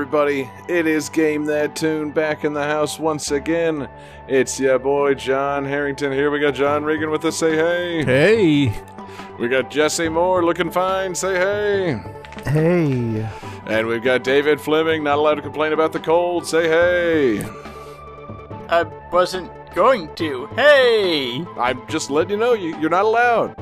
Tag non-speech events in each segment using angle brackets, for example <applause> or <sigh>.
Everybody? It is Game That Tune back in the house once again. It's your boy John Harrington here. We got John Regan with us. Say hey. Hey. We got Jesse Moore looking fine. Say hey. Hey. And we've got David Fleming, not allowed to complain about the cold. Say hey. I wasn't going to. Hey! I'm just letting you know you, you're not allowed.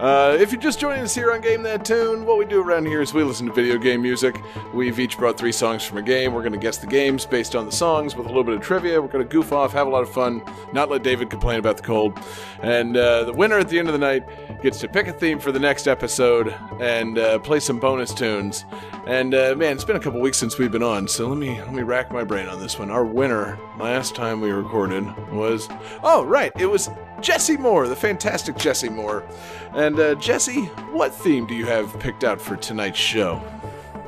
Uh, if you're just joining us here on Game That Tune, what we do around here is we listen to video game music. We've each brought three songs from a game. We're going to guess the games based on the songs with a little bit of trivia. We're going to goof off, have a lot of fun, not let David complain about the cold. And uh, the winner at the end of the night gets to pick a theme for the next episode and uh, play some bonus tunes. And uh, man, it's been a couple weeks since we've been on, so let me let me rack my brain on this one. Our winner last time we recorded was oh right, it was Jesse Moore, the fantastic Jesse Moore. And uh, Jesse, what theme do you have picked out for tonight's show?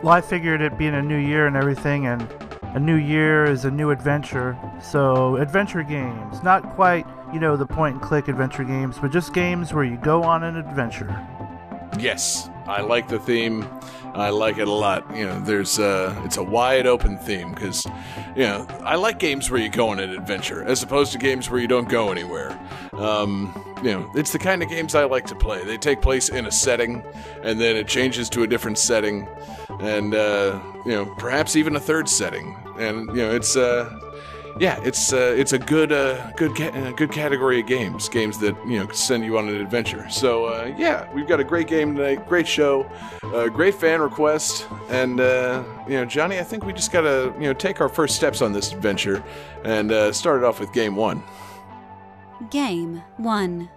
Well, I figured it being a new year and everything, and a new year is a new adventure. So, adventure games. Not quite, you know, the point and click adventure games, but just games where you go on an adventure. Yes, I like the theme. I like it a lot. You know, there's uh, it's a wide open theme because, you know, I like games where you go on an adventure as opposed to games where you don't go anywhere. Um, you know, it's the kind of games I like to play. They take place in a setting, and then it changes to a different setting, and uh, you know, perhaps even a third setting. And you know, it's uh, yeah, it's uh, it's a good uh, good ca- uh, good category of games, games that you know send you on an adventure. So uh, yeah, we've got a great game tonight, great show, uh, great fan request, and uh, you know Johnny, I think we just gotta you know take our first steps on this adventure and start it off with game one. Game 1.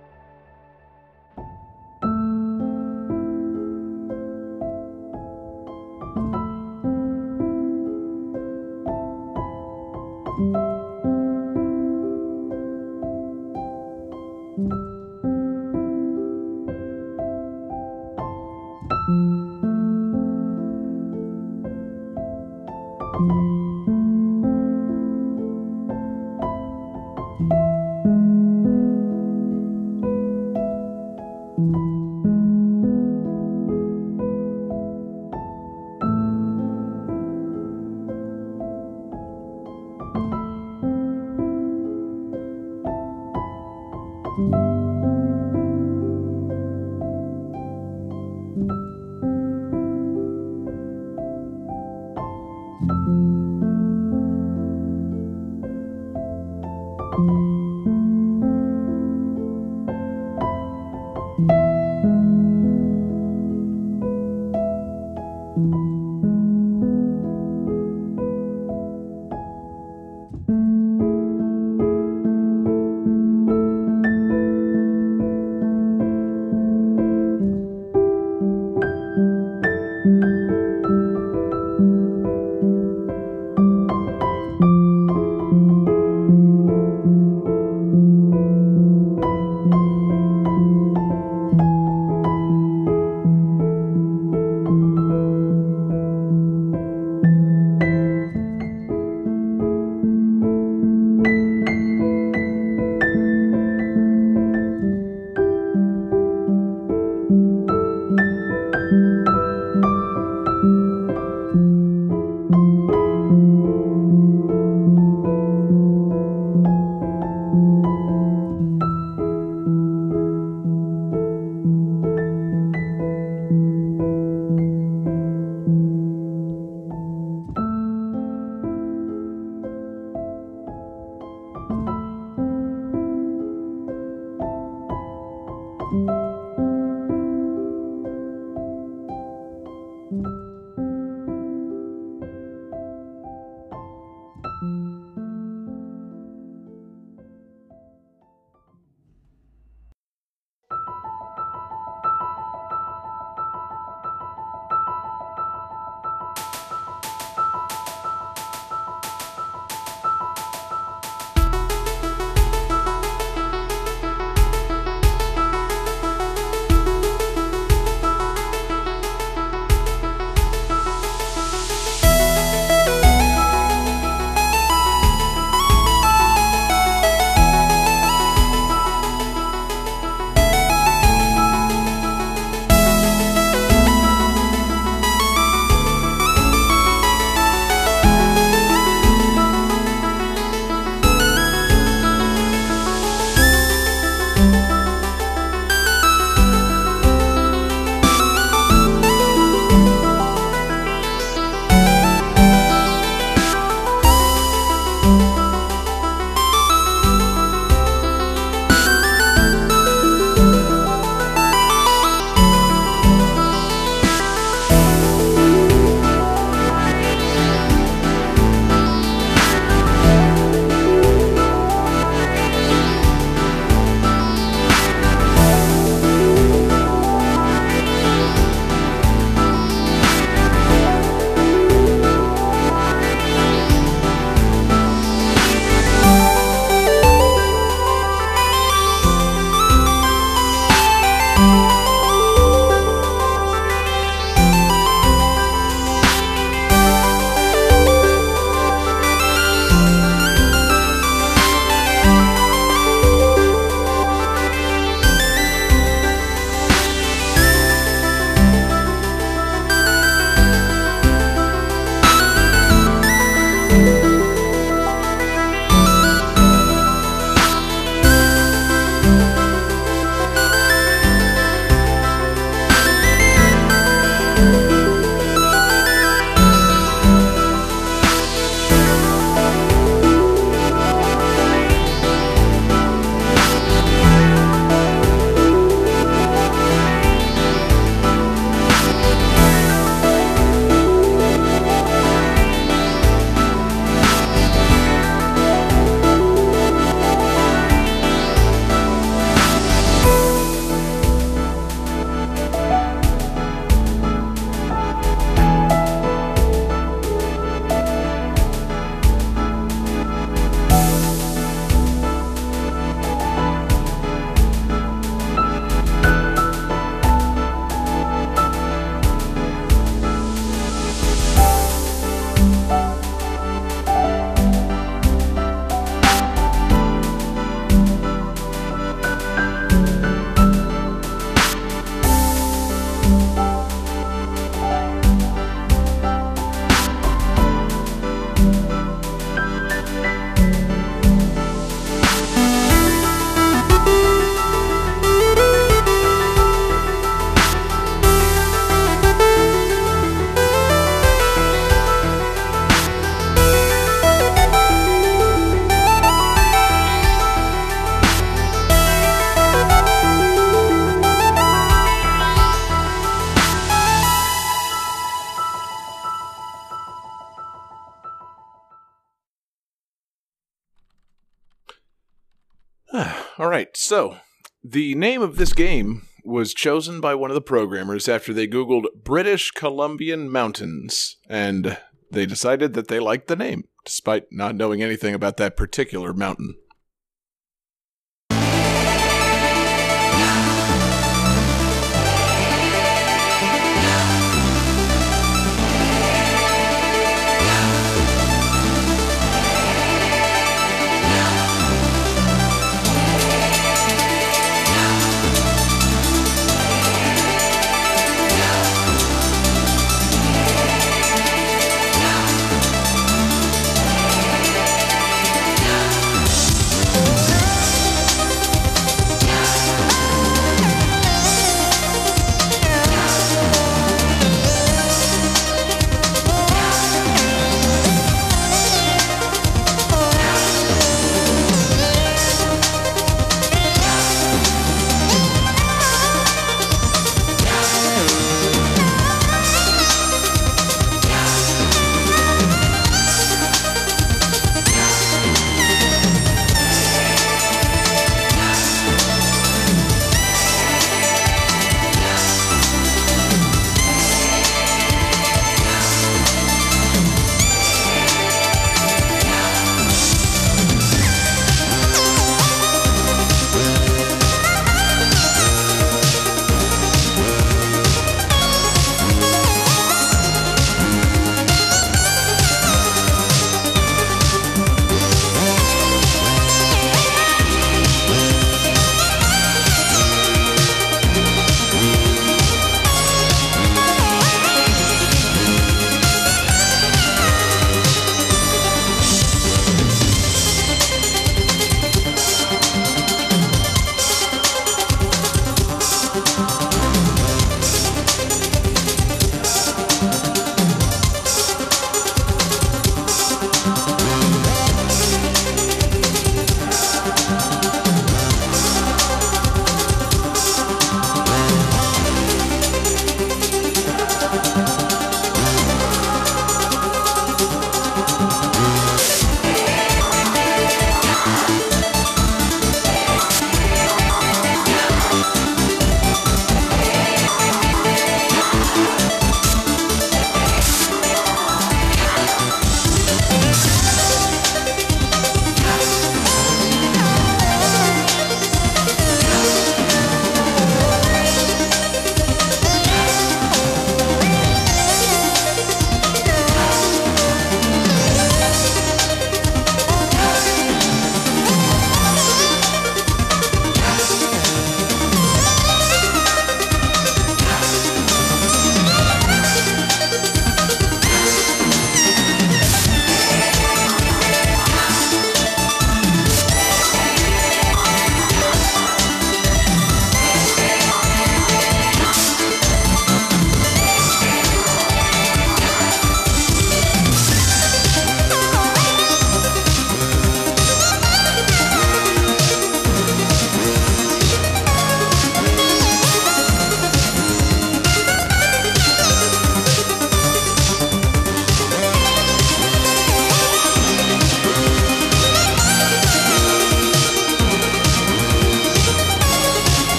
So, the name of this game was chosen by one of the programmers after they Googled British Columbian Mountains, and they decided that they liked the name, despite not knowing anything about that particular mountain.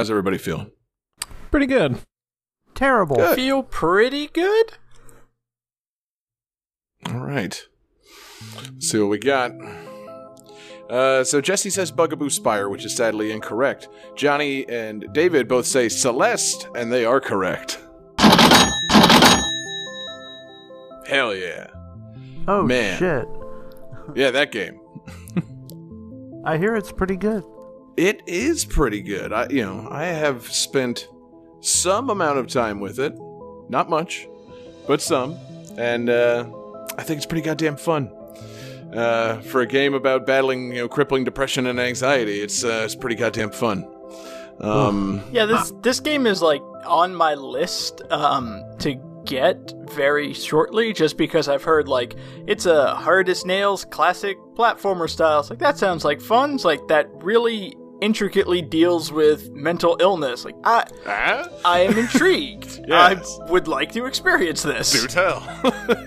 How's everybody feeling? Pretty good. Terrible. Good. Feel pretty good? All right. Let's see what we got. Uh, so Jesse says Bugaboo Spire, which is sadly incorrect. Johnny and David both say Celeste, and they are correct. Hell yeah. Oh Man. shit. Yeah, that game. <laughs> I hear it's pretty good. It is pretty good. I, you know, I have spent some amount of time with it, not much, but some, and uh, I think it's pretty goddamn fun. Uh, for a game about battling, you know, crippling depression and anxiety, it's uh, it's pretty goddamn fun. Um, Yeah, this this game is like on my list um to get very shortly just because I've heard like it's a hard as nails classic platformer style. It's like that sounds like fun. It's like that really intricately deals with mental illness. Like I ah? I am intrigued. <laughs> Yes. I would like to experience this. Do tell. <laughs>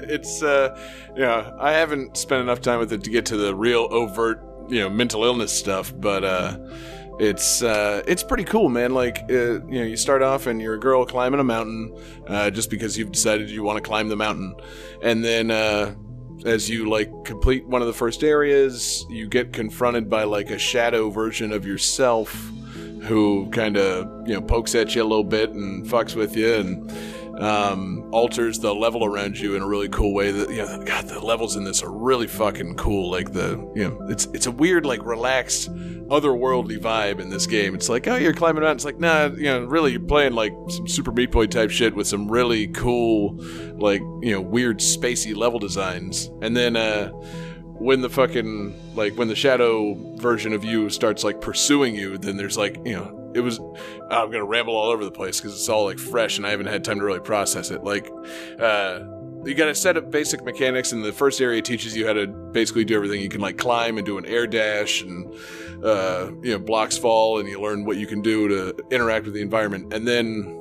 it's uh yeah, I haven't spent enough time with it to get to the real overt, you know, mental illness stuff, but uh it's uh it's pretty cool, man. Like uh, you know, you start off and you're a girl climbing a mountain uh just because you've decided you want to climb the mountain. And then uh as you like complete one of the first areas, you get confronted by like a shadow version of yourself who kind of you know pokes at you a little bit and fucks with you and um, alters the level around you in a really cool way. That you know, God, the levels in this are really fucking cool. Like the you know, it's it's a weird like relaxed otherworldly vibe in this game. It's like oh, you're climbing around. It's like nah, you know, really you're playing like some Super Meat Boy type shit with some really cool like you know weird spacey level designs. And then uh when the fucking like when the shadow version of you starts like pursuing you then there's like you know it was i'm gonna ramble all over the place because it's all like fresh and i haven't had time to really process it. Like uh you got to set up basic mechanics and the first area teaches you how to basically do everything. You can like climb and do an air dash and uh you know blocks fall and you learn what you can do to interact with the environment. And then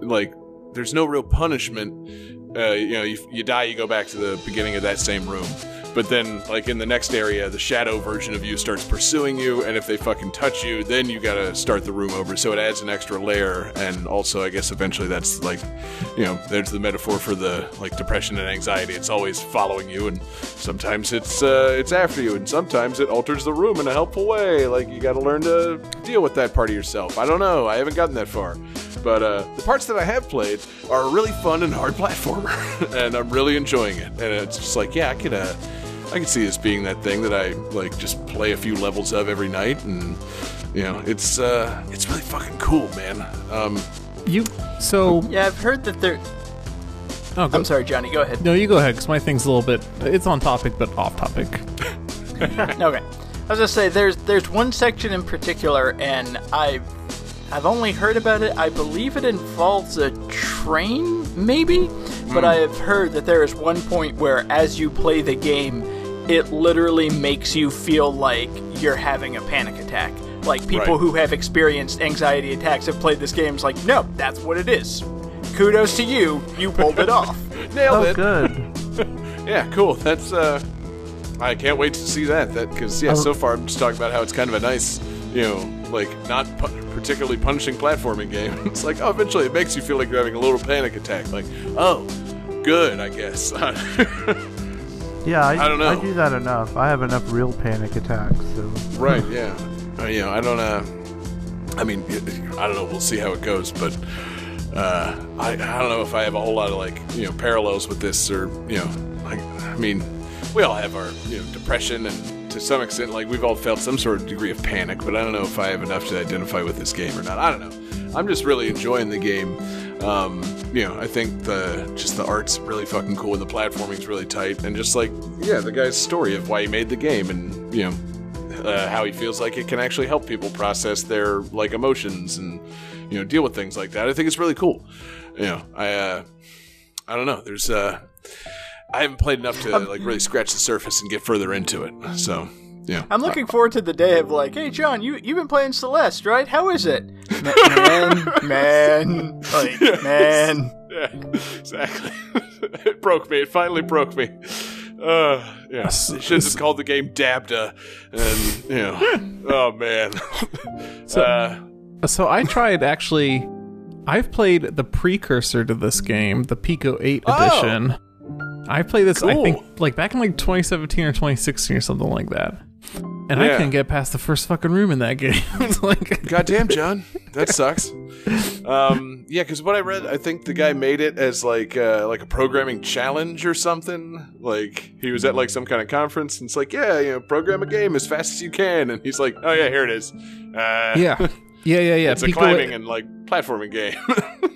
like there's no real punishment. Uh, you know, you, you die, you go back to the beginning of that same room. But then, like in the next area, the shadow version of you starts pursuing you, and if they fucking touch you, then you gotta start the room over. So it adds an extra layer, and also, I guess eventually that's like, you know, there's the metaphor for the like depression and anxiety. It's always following you, and sometimes it's uh, it's after you, and sometimes it alters the room in a helpful way. Like you gotta learn to deal with that part of yourself. I don't know. I haven't gotten that far. But uh, the parts that I have played are a really fun and hard platformer, <laughs> and I'm really enjoying it. And it's just like, yeah, I could, uh, I could see this being that thing that I like just play a few levels of every night, and you know, it's uh, it's really fucking cool, man. Um, You so Yeah, I've heard that there. oh, go, I'm sorry, Johnny. Go ahead. No, you go ahead because my thing's a little bit. It's on topic but off topic. <laughs> Okay. I was gonna say there's there's one section in particular, and I've I've only heard about it. I believe it involves a train, maybe, but I have heard that there is one point where, as you play the game, it literally makes you feel like you're having a panic attack. Like people Right. who have experienced anxiety attacks have played this game. It's like, no, that's what it is. Kudos to you, you pulled it off. <laughs> nailed Oh, it. good. <laughs> Yeah, cool. That's uh, I can't wait to see that. That because yeah, Oh. so far I'm just talking about how it's kind of a nice, you know, like not pu- particularly punishing platforming game. <laughs> it's like oh, eventually it makes you feel like you're having a little panic attack. Like oh, good, I guess. Yeah, I, I don't know. I do that enough. I have enough real panic attacks. So right? Yeah. Uh, you know, I don't. Uh, I mean, I don't know. We'll see how it goes, but. Uh, I, I don't know if I have a whole lot of like you know parallels with this or you know like I mean we all have our you know depression and to some extent like we've all felt some sort of degree of panic but I don't know if I have enough to identify with this game or not I don't know I'm just really enjoying the game um, you know I think the just the art's really fucking cool and the platforming's really tight and just like yeah the guy's story of why he made the game and you know uh, how he feels like it can actually help people process their like emotions and you know deal with things like that. I think it's really cool. You know, I uh, I don't know. There's uh, I haven't played enough to like really scratch the surface and get further into it. So yeah, I'm looking forward to the day of like, hey John, you you've been playing Celeste, right? How is it? Man, man, like, <laughs> man. yeah, exactly. <laughs> it broke me. It finally broke me. Uh, yeah, they should have called the game Dabda, and you know, <laughs> oh man. So- uh, So I tried actually. I've played the precursor to this game, the Pico 8 Oh! edition. I played this, I think, like back in like 2017 or 2016 or something like that. And I Yeah. couldn't get past the first fucking room in that <laughs> game. <laughs> like, Goddamn, John, <laughs> that sucks. Um, yeah, because what I read, I think the guy made it as like uh, like a programming challenge or something. Like he was at like some kind of conference, and it's like, yeah, you know, program a game as fast as you can, and he's like, oh yeah, here it is. Uh, yeah. Yeah, yeah, yeah. It's a Pico- climbing and like platforming game.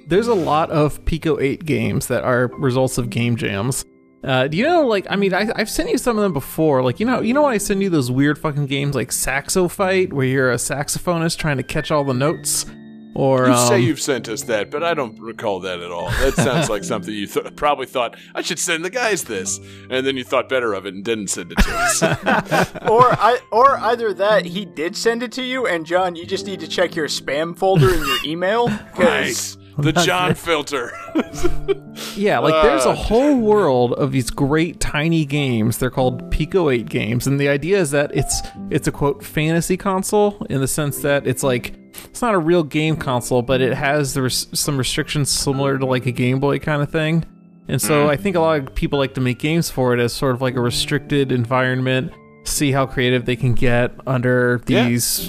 There's a lot of Pico 8 games that are results of game jams. Uh, do you know, like, I mean, I, I've sent you some of them before. Like, you know, you know when I send you those weird fucking games like Saxo Fight, where you're a saxophonist trying to catch all the notes, or you um, say you've sent us that, but I don't recall that at all. That sounds like <laughs> something you th- probably thought I should send the guys this, and then you thought better of it and didn't send it to us. <laughs> or I, or either that he did send it to you, and John, you just need to check your spam folder in your email. <laughs> 'cause- nice. The John filter. <laughs> Yeah, like there's a whole world of these great tiny games. They're called Pico 8 games, and the idea is that it's it's a quote fantasy console in the sense that it's like it's not a real game console, but it has the res- some restrictions similar to like a Game Boy kind of thing. And so I think a lot of people like to make games for it as sort of like a restricted environment, see how creative they can get under Yeah. these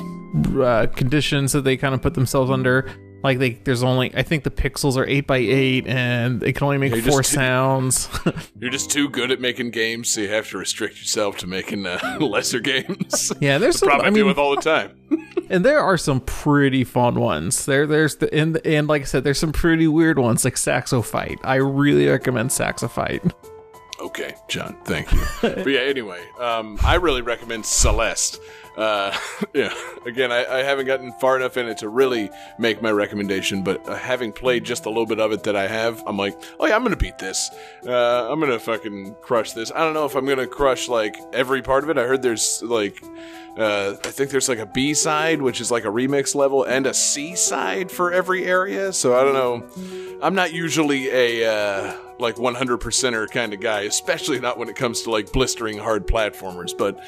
uh, conditions that they kind of put themselves under. Like they, there's only I think the pixels are eight by eight, and they can only make You're four too- sounds. <laughs> You're just too good at making games, so you have to restrict yourself to making uh, <laughs> lesser games. <laughs> yeah, there's some. Problem I mean, with all the time. and there are some pretty fun ones. There, there's the and and like I said, there's some pretty weird ones like Saxo Fight. I really recommend Saxo Fight. Okay, John, thank you. but yeah, anyway, um, I really recommend Celeste. Uh, <laughs> yeah, again, I, I haven't gotten far enough in it to really make my recommendation, but uh, having played just a little bit of it that I have, I'm like, oh yeah, I'm gonna beat this. Uh, I'm gonna fucking crush this. I don't know if I'm gonna crush like every part of it. I heard there's like, uh, I think there's like a B side, which is like a remix level, and a C side for every area. So I don't know. I'm not usually a uh, like 100%er kind of guy, especially not when it comes to like blistering hard platformers. But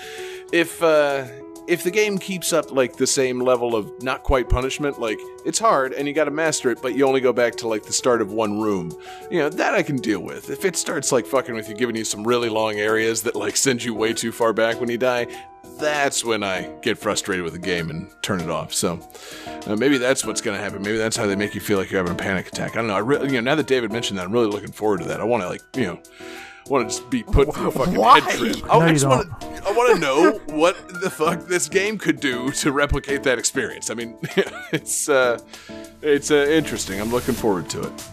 if uh, if the game keeps up like the same level of not quite punishment, like it's hard and you got to master it, but you only go back to like the start of one room, you know that I can deal with. If it starts like fucking with you, giving you some really long areas that like send you way too far back when you die, that's when I get frustrated with the game and turn it off. So uh, maybe that's what's going to happen. Maybe that's how they make you feel like you're having a panic attack. I don't know. I really, you know, now that David mentioned that, I'm really looking forward to that. I want to like, you know, want to just be put through a fucking Why? head trip. Oh, No, I just want to. I want to know what the fuck this game could do to replicate that experience. I mean, <laughs> it's uh, it's uh, interesting. I'm looking forward to it.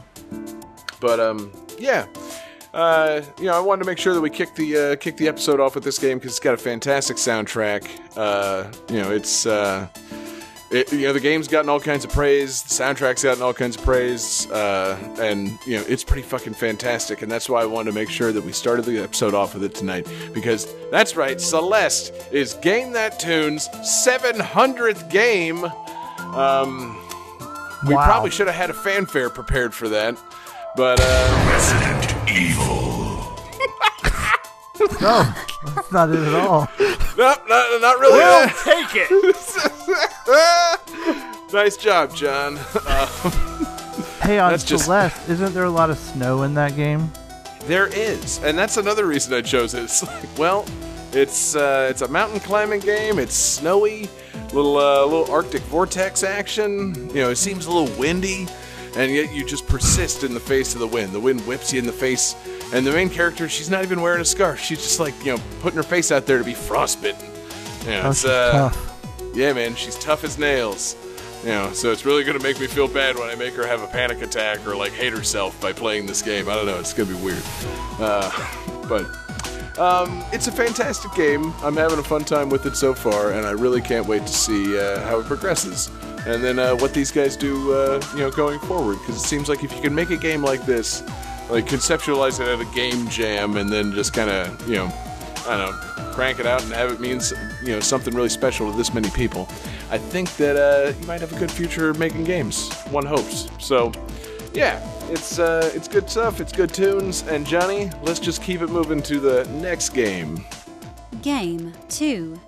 But um, yeah. Uh, you know, I wanted to make sure that we kick the uh, kick the episode off with this game because it's got a fantastic soundtrack. Uh, you know, it's uh, it, you know the game's gotten all kinds of praise, the soundtrack's gotten all kinds of praise, uh, and you know it's pretty fucking fantastic. And that's why I wanted to make sure that we started the episode off with it tonight because that's right, Celeste is Game That Tunes 700th game. Um, we Wow. probably should have had a fanfare prepared for that, but uh, No, that's not it at all. no, not, not really. We'll take it. <laughs> nice job, John. Uh, <laughs> Hey, on That's just- Celeste, isn't there a lot of snow in that game? There is, and that's another reason I chose it. It's like, well, it's uh, it's a mountain climbing game. It's snowy, little uh, little Arctic vortex action. You know, it seems a little windy, and yet you just persist in the face of the wind. The wind whips you in the face, and the main character, she's not even wearing a scarf. She's just like you know putting her face out there to be frostbitten. You know, Oh, it's uh, yeah, man, she's tough as nails. You know, so it's really gonna make me feel bad when I make her have a panic attack or like hate herself by playing this game. I don't know, it's gonna be weird. Uh, <laughs> but um, it's a fantastic game. I'm having a fun time with it so far, and I really can't wait to see uh, how it progresses. And then uh, what these guys do, uh, you know, going forward. Because it seems like if you can make a game like this, like conceptualize it at a game jam, and then just kind of, you know, I don't know, crank it out and have it mean, you know, something really special to this many people. I think that uh, you might have a good future making games. One hopes. So, yeah, it's uh, it's good stuff. It's good tunes. And Johnny, let's just keep it moving to the next game. Game 2.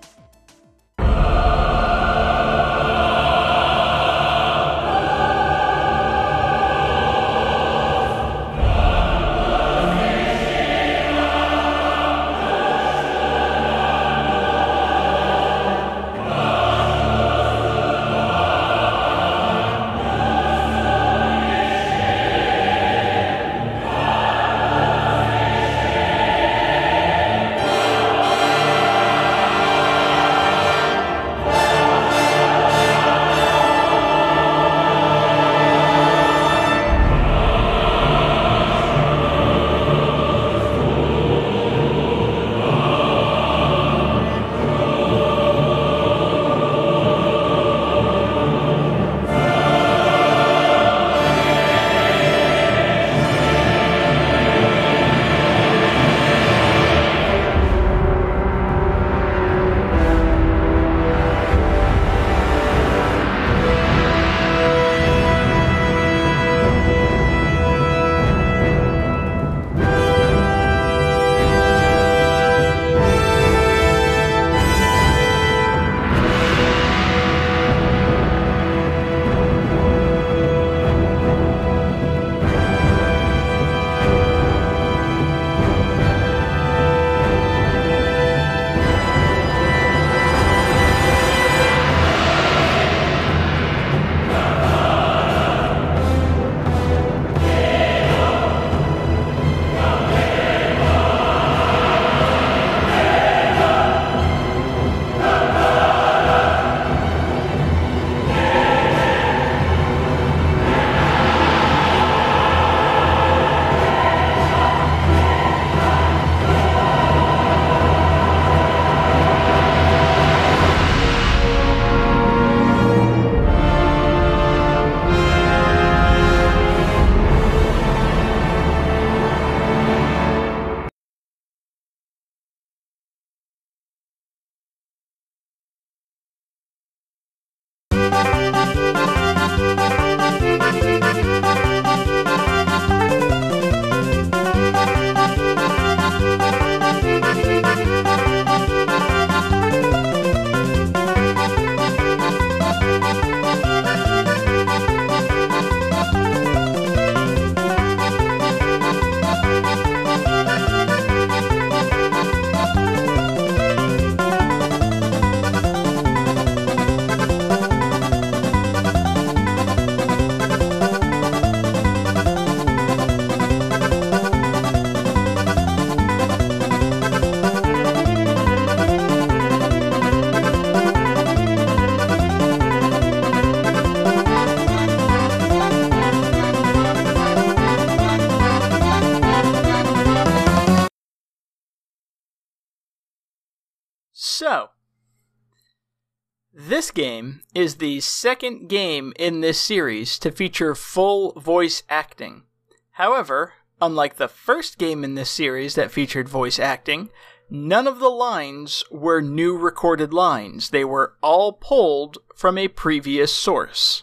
Game is the second game in this series to feature full voice acting. However, unlike the first game in this series that featured voice acting, none of the lines were new recorded lines. They were all pulled from a previous source.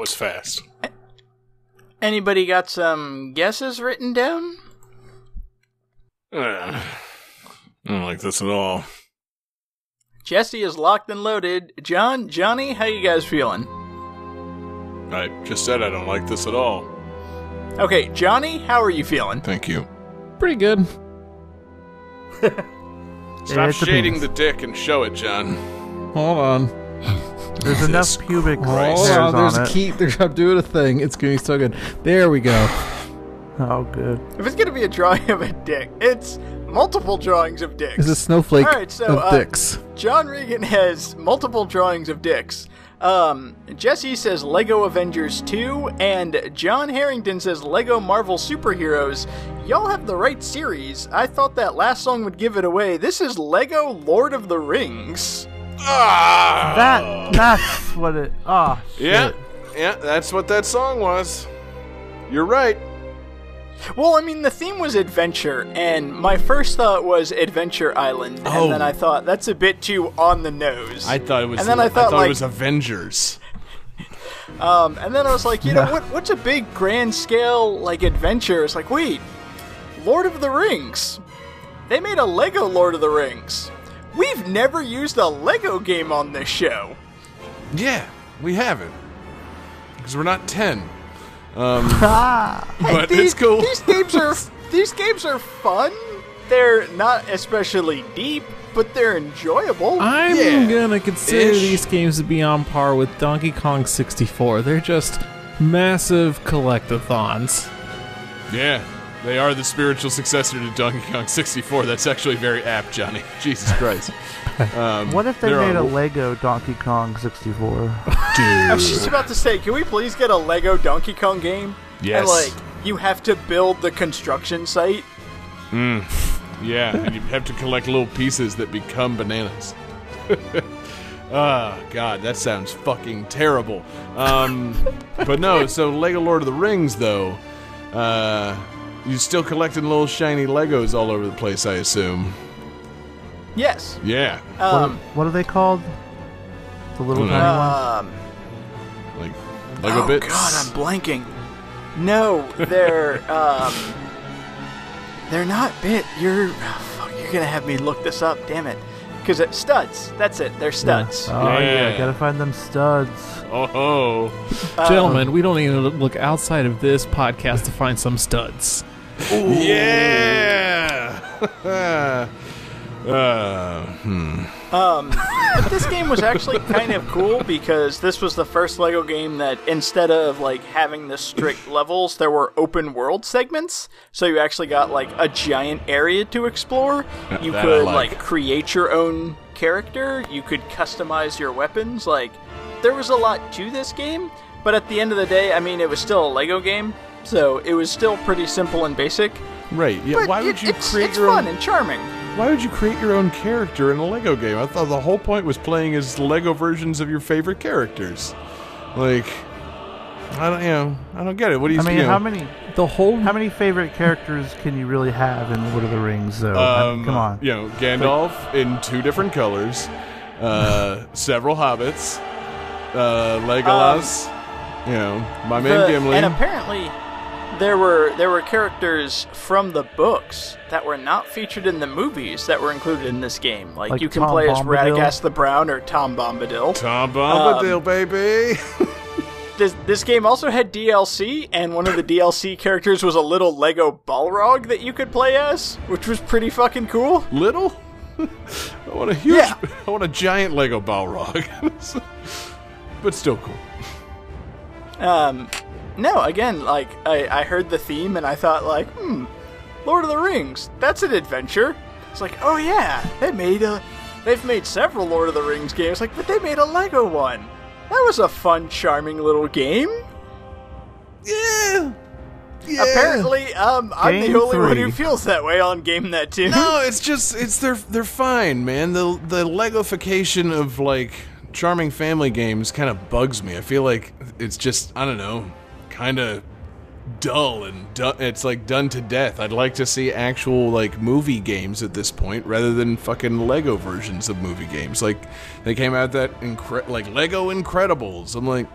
That was fast. Anybody got some guesses written down? Uh, I don't like this at all. Jesse is locked and loaded. John, Johnny, how you guys feeling? I just said I don't like this at all. Okay, Johnny, how are you feeling? Thank you. Pretty good. <laughs> Stop it's shading penis. the dick and show it, John. Hold on. There's enough pubic Christ. hairs Hold on. There's on a it. key. There, I'm doing a thing. It's going to be so good. There we go. Oh, good. If it's gonna be a drawing of a dick, it's multiple drawings of dicks. It's a snowflake All right, so, of uh, dicks. John Regan has multiple drawings of dicks. Um, Jesse says Lego Avengers 2, and John Harrington says Lego Marvel Superheroes. Y'all have the right series. I thought that last song would give it away. This is Lego Lord of the Rings. Ah! That that's what it. Oh, Yeah, yeah, that's what that song was. You're right. Well, I mean, the theme was adventure, and my first thought was Adventure Island, Oh. and then I thought that's a bit too on the nose. I thought it was. And then I thought, it like- was Avengers. <laughs> Um, and then I was like, you know, <laughs> what, what's a big grand scale like adventure? It's like, wait, Lord of the Rings. They made a Lego Lord of the Rings. We've never used a Lego game on this show. Yeah, we haven't because we're not ten. Um, <laughs> Ah, but these, it's cool. These games are <laughs> these games are fun. They're not especially deep, but they're enjoyable. I'm Yeah. gonna consider Ish. these games to be on par with Donkey Kong 64. They're just massive collectathons. Yeah, they are the spiritual successor to Donkey Kong 64. That's actually very apt, Johnny. <laughs> Jesus Christ. Um, what if they made are- a Lego Donkey Kong 64? Dude. <laughs> I was just about to say, can we please get a Lego Donkey Kong game? Yes. And like, you have to build the construction site. Yeah, and you have to collect little pieces that become bananas. <laughs> Ah, God, that sounds fucking terrible. Um, but no, so Lego Lord of the Rings, though, uh, you're still collecting little shiny Legos all over the place, I assume. Yes. Yeah, What, Um, what are they called? The little Hmm. tiny ones? um, like Lego oh bits. God, I'm blanking. No, they're <laughs> um, they're not bit. You're oh, fuck, you're gonna have me look this up. Damn it, because it's studs. That's it. They're studs. Oh yeah. Yeah. gotta find them studs. Oh ho. Uh, Gentlemen, we don't need to look outside of this podcast to find some studs. <laughs> Yeah. <laughs> uh, hmm. Um, but this game was actually kind of cool because this was the first Lego game that instead of like having the strict levels, there were open world segments. So you actually got like a giant area to explore. You that could like. like create your own character. You could customize your weapons. Like there was a lot to this game, but at the end of the day, I mean, it was still a Lego game. So it was still pretty simple and basic. Right. Yeah. But why would you it's, create it's your fun own? and charming. Why would you create your own character in a Lego game? I thought the whole point was playing as Lego versions of your favorite characters. Like, I don't, you know, I don't get it. What do you? I mean, you know, how many The whole how many favorite characters can you really have in Lord of the Rings? Though, I mean, Um, come on. You know, Gandalf in two different colors, uh, <laughs> several hobbits, uh, Legolas. you know, my man The- Gimli. And apparently, there were there were characters from the books that were not featured in the movies that were included in this game. Like, Like you can Tom play as Bombadil? Radagast the Brown or Tom Bombadil. Tom Bombadil, Um, baby. <laughs> This, this game also had DLC, and one of the DLC characters was a little Lego Balrog that you could play as, which was pretty fucking cool. Little. <laughs> I want a huge. Yeah. <laughs> I want a giant Lego Balrog. but still cool. Um, no, again, like I, I heard the theme and I thought like, hmm, Lord of the Rings, that's an adventure. It's like, oh yeah, they made a, they've made several Lord of the Rings games, like, but they made a Lego one. That was a fun, charming little game. Yeah. Yeah. Apparently, um, I'm Game the only one who feels that way on Game That Tune. No, <laughs> it's just it's they're they're fine, man. The the Legofication of like charming family games kind of bugs me. I feel like it's just I don't know, kind of dull and du- it's like done to death. I'd like to see actual like movie games at this point rather than fucking Lego versions of movie games. Like they came out that incre- like Lego Incredibles. I'm like,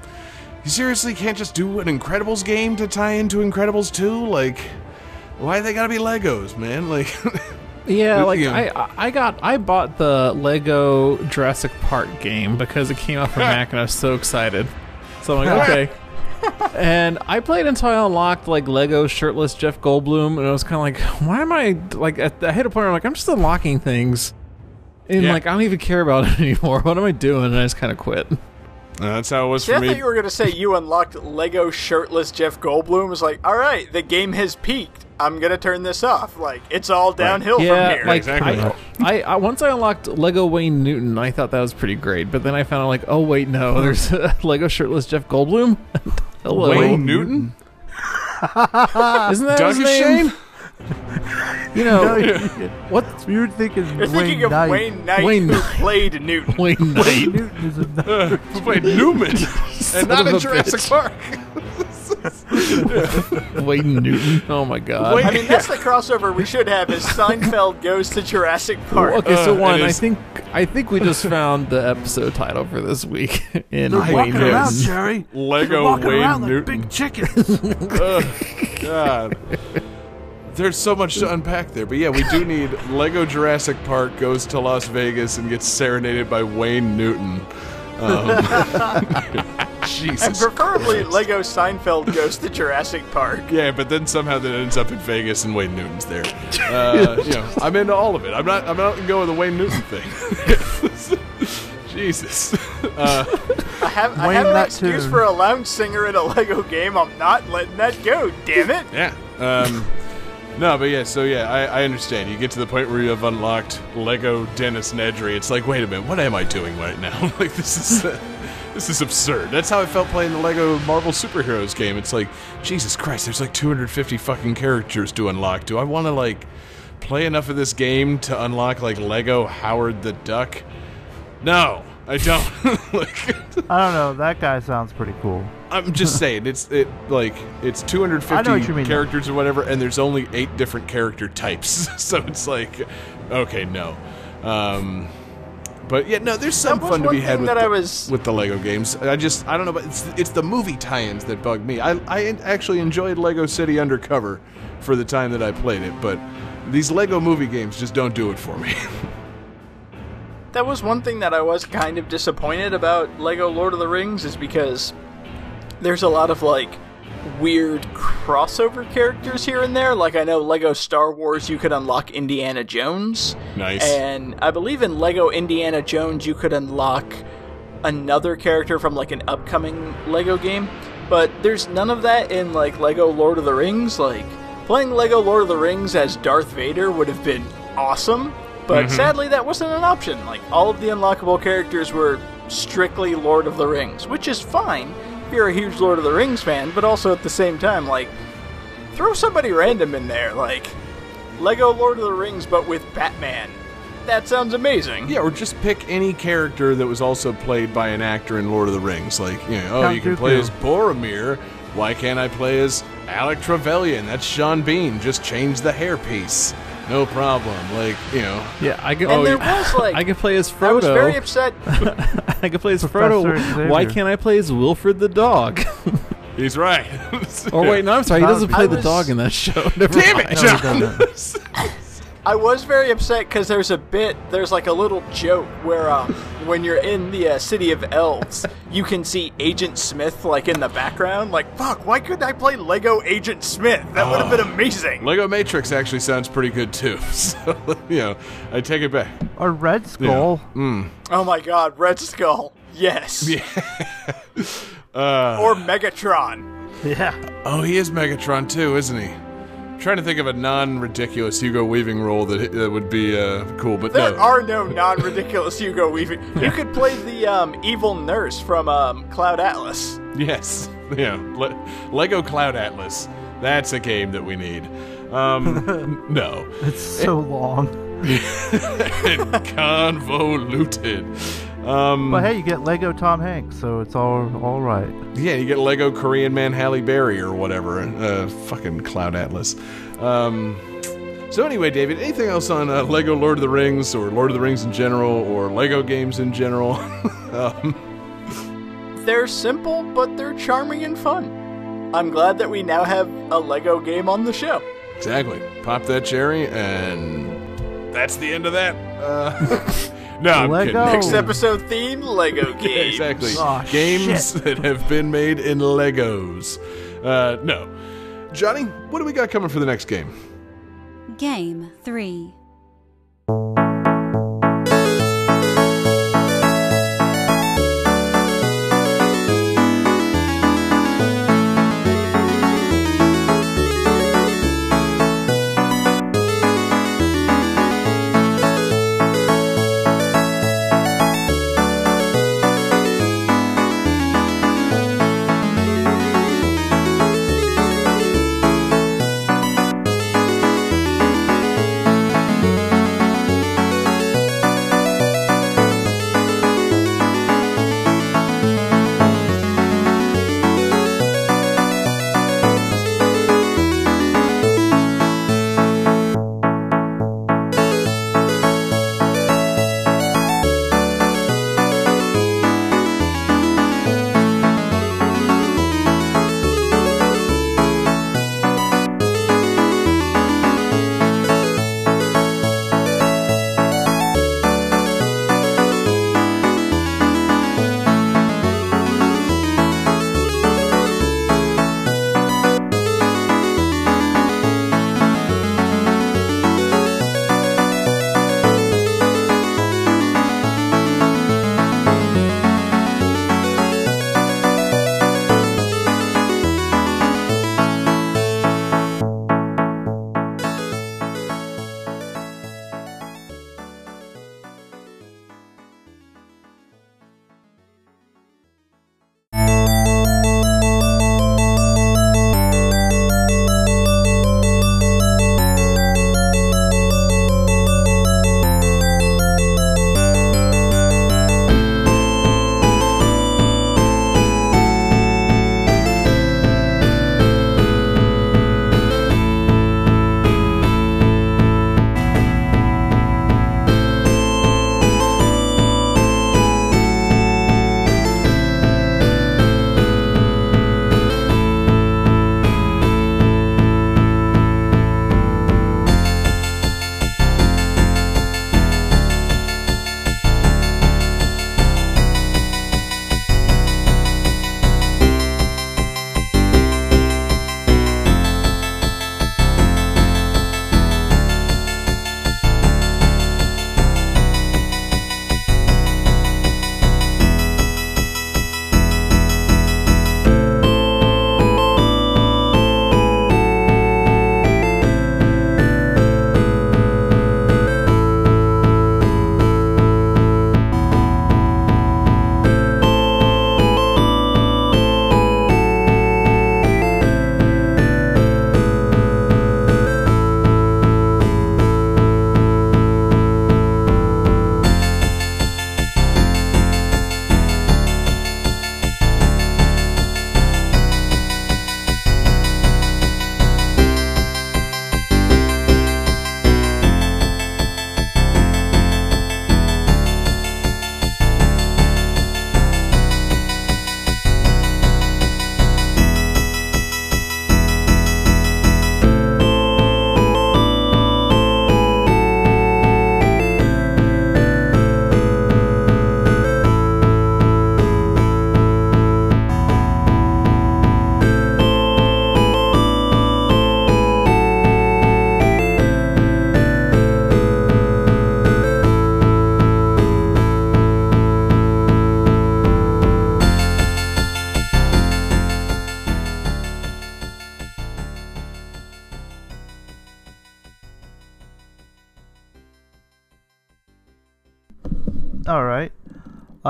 you seriously can't just do an Incredibles game to tie into Incredibles 2? Like why they gotta be Legos, man? <laughs> Like Yeah, like. I I got I bought the Lego Jurassic Park game because it came out for <laughs> Mac and I was so excited. So I'm like, <laughs> okay. And I played until I unlocked like Lego shirtless Jeff Goldblum, and I was kind of like, why am I like? At, I hit a point where I'm like, I'm just unlocking things, and Yeah. like I don't even care about it <laughs> anymore. What am I doing? And I just kind of quit. That's how it was See, for I me. thought you were gonna say you unlocked Lego shirtless Jeff Goldblum. It's like, all right, the game has peaked. I'm gonna turn this off. Like, it's all downhill yeah, from here. like exactly. I, I, I once I unlocked Lego Wayne Newton, I thought that was pretty great. But then I found out like, oh wait, no, <laughs> there's Lego shirtless Jeff Goldblum. <laughs> Hello, Wayne Newton? <laughs> isn't that Doug his name? You know what? You were thinking You're thinking Wayne of Knight. Wayne Knight Wayne who played Newton. Wayne Knight. Newton is another. <laughs> Wait, Newman. <laughs> and not in Jurassic bitch. Park. <laughs> Wayne Newton. Oh my god. Wayne- I mean, that's the <laughs> crossover we should have. Is Seinfeld goes to Jurassic Park? Okay, so Uh, one, it I think I think we just found the episode title for this week <laughs> in They're Wayne walking around, Newton. Jerry. Lego Wayne around like Newton. big chickens. Ugh, God. There's so much to unpack there. But yeah, we do need Lego Jurassic Park goes to Las Vegas and gets serenaded by Wayne Newton. Um, <laughs> and preferably Christ. Lego Seinfeld goes to Jurassic Park. Yeah, but then somehow that ends up in Vegas and Wayne Newton's there. Uh, <laughs> you know, I'm into all of it. I'm not. I'm not going with the Wayne Newton thing. <laughs> Jesus. Uh, I have, I have an excuse tune. for a lounge singer in a Lego game. I'm not letting that go. Damn it! yeah. Um, no, but yeah. So yeah, I, I understand. You get to the point where you have unlocked Lego Dennis Nedry. It's like, wait a minute, what am I doing right now? <laughs> like this is. Uh, this is absurd. That's how I felt playing the Lego Marvel Superheroes game. It's like, Jesus Christ, there's like 250 fucking characters to unlock. Do I want to like play enough of this game to unlock like Lego Howard the Duck? No, I don't. <laughs> like, I don't know. That guy sounds pretty cool. I'm just <laughs> saying, it's it like it's I what 250 mean. characters or whatever, and there's only eight different character types. <laughs> so it's like, okay, no. Um, but yeah, no, there's some fun to be had with that the, I was- with the Lego games. I just I don't know, but it's it's the movie tie-ins that bug me. I I actually enjoyed Lego City Undercover for the time that I played it, but these Lego movie games just don't do it for me. That was one thing that I was kind of disappointed about Lego Lord of the Rings is because there's a lot of like weird crossover characters here and there. Like I know Lego Star Wars you could unlock Indiana Jones. nice. And I believe in Lego Indiana Jones you could unlock another character from like an upcoming Lego game. But there's none of that in like Lego Lord of the Rings. Like playing Lego Lord of the Rings as Darth Vader would have been awesome. But mm-hmm. sadly that wasn't an option. Like all of the unlockable characters were strictly Lord of the Rings, which is fine if you're a huge Lord of the Rings fan, but also at the same time, like throw somebody random in there, like Lego Lord of the Rings but with Batman that sounds amazing. Yeah, or just pick any character that was also played by an actor in Lord of the Rings. Like, you know, oh, Count you can play as Boromir. Why can't I play as Alec Trevelyan? That's Sean Bean. Just change the hairpiece. No problem. Like, you know, Yeah, I could. And oh, there yeah. was <laughs> like I could play as Frodo. I was very upset. <laughs> I could play as Professor Frodo. Why can't I play as Wilfred the dog? <laughs> he's right. or oh, wait, no, I'm sorry. He doesn't I play the dog in that show. Never Damn mind. it, No, John. doesn't. I was very upset because there's a bit, there's like a little joke where um, when you're in the uh, city of elves, you can see Agent Smith like in the background. Like, fuck, why couldn't I play Lego Agent Smith? That would have been amazing. Lego Matrix actually sounds pretty good too. <laughs> So, you know, I take it back. Or Red Skull. Oh my god, Red Skull. Yes. <laughs> Uh, Or Megatron. Yeah. oh, he is Megatron too, isn't he? I'm trying to think of a non-ridiculous Hugo Weaving role that, that would be uh, cool, but There no. are no non-ridiculous Hugo Weaving. <laughs> You could play the um, evil nurse from um, Cloud Atlas. Yes, <laughs> yeah. Le- Lego Cloud Atlas. That's a game that we need. Um, <laughs> no, It's so long. convoluted. Um, But hey, you get Lego Tom Hanks, so it's all all right. yeah, you get Lego Korean Man Halle Berry or whatever. Uh, fucking Cloud Atlas. Um, so anyway, David, anything else on uh, Lego Lord of the Rings or Lord of the Rings in general or Lego games in general? <laughs> um, They're simple, but they're charming and fun. I'm glad that we now have a Lego game on the show. Exactly. Pop that cherry, and that's the end of that. Uh, <laughs> no, I'm Lego. kidding. Next episode theme Lego <laughs> Yeah, games. exactly. Aw, Games that have been made in Legos. Uh, no. Johnny, what do we got coming for the next game? Game 3.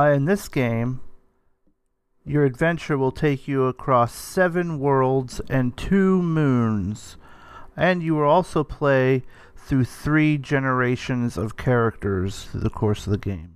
Uh, in this game, your adventure will take you across seven worlds and two moons. And you will also play through three generations of characters through the course of the game.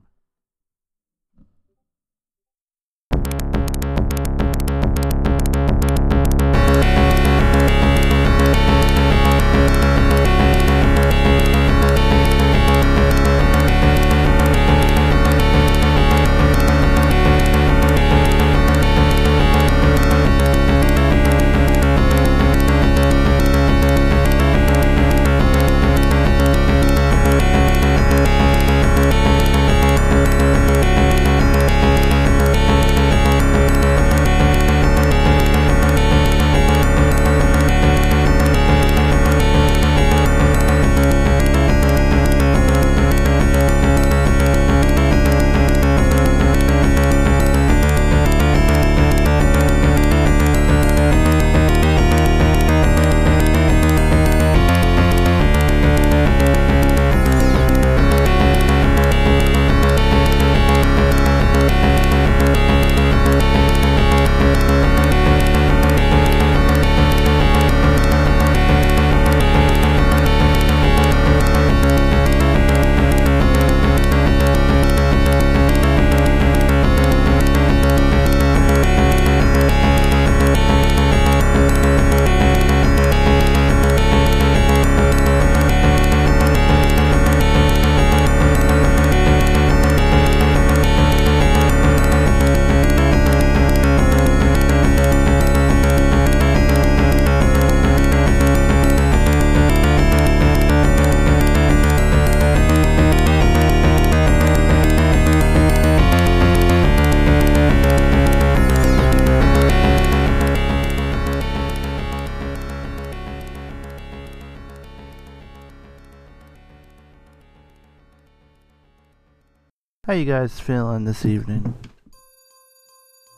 How you guys feeling this evening?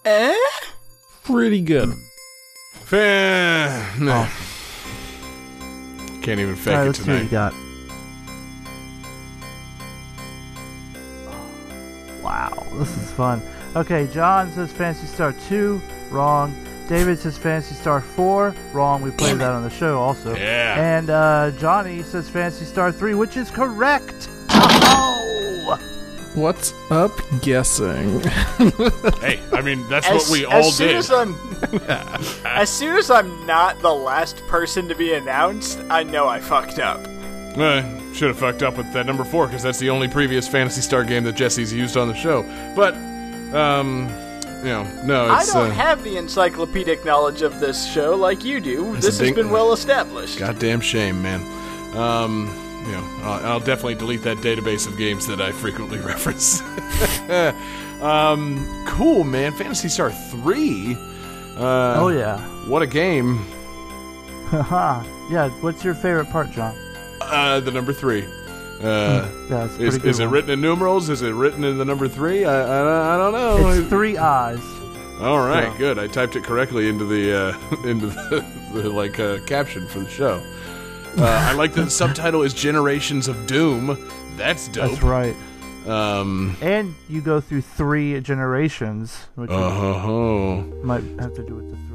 Eh? Pretty good. Fan. No. Can't even fake All right, it let's see what you tonight. got. Wow, this is fun. Okay, John says Phantasy Star 2, wrong. David says Phantasy Star 4, wrong. We played that on the show also. Yeah. And uh, Johnny says Phantasy Star 3, which is correct. Oh! What's up guessing? <laughs> Hey, I mean that's As, what we as all soon did. As, I'm, <laughs> as soon as I'm not the last person to be announced, I know I fucked up. Uh, should have fucked up with that number four because that's the only previous Phantasy Star game that Jesse's used on the show. But, um, you know, no, I don't uh, have the encyclopedic knowledge of this show like you do. This has ding- been well established. goddamn shame, man. Um, you know, I'll, I'll definitely delete that database of games that I frequently <laughs> reference. <laughs> um, cool, man. Phantasy Star three. Uh, Oh, yeah. What a game. <laughs> Haha. yeah, what's your favorite part, John? Uh, the number three. Uh, Yeah, pretty is, is it written in numerals? Is it written in the number three? I, I, I don't know. It's three eyes. All right, Yeah. good. I typed it correctly into the uh, into the, the like uh, caption for the show. Uh, I like that the subtitle is "Generations of Doom." That's dope. That's right. Um. And you go through three generations, which Uh-huh. might have to do with the three.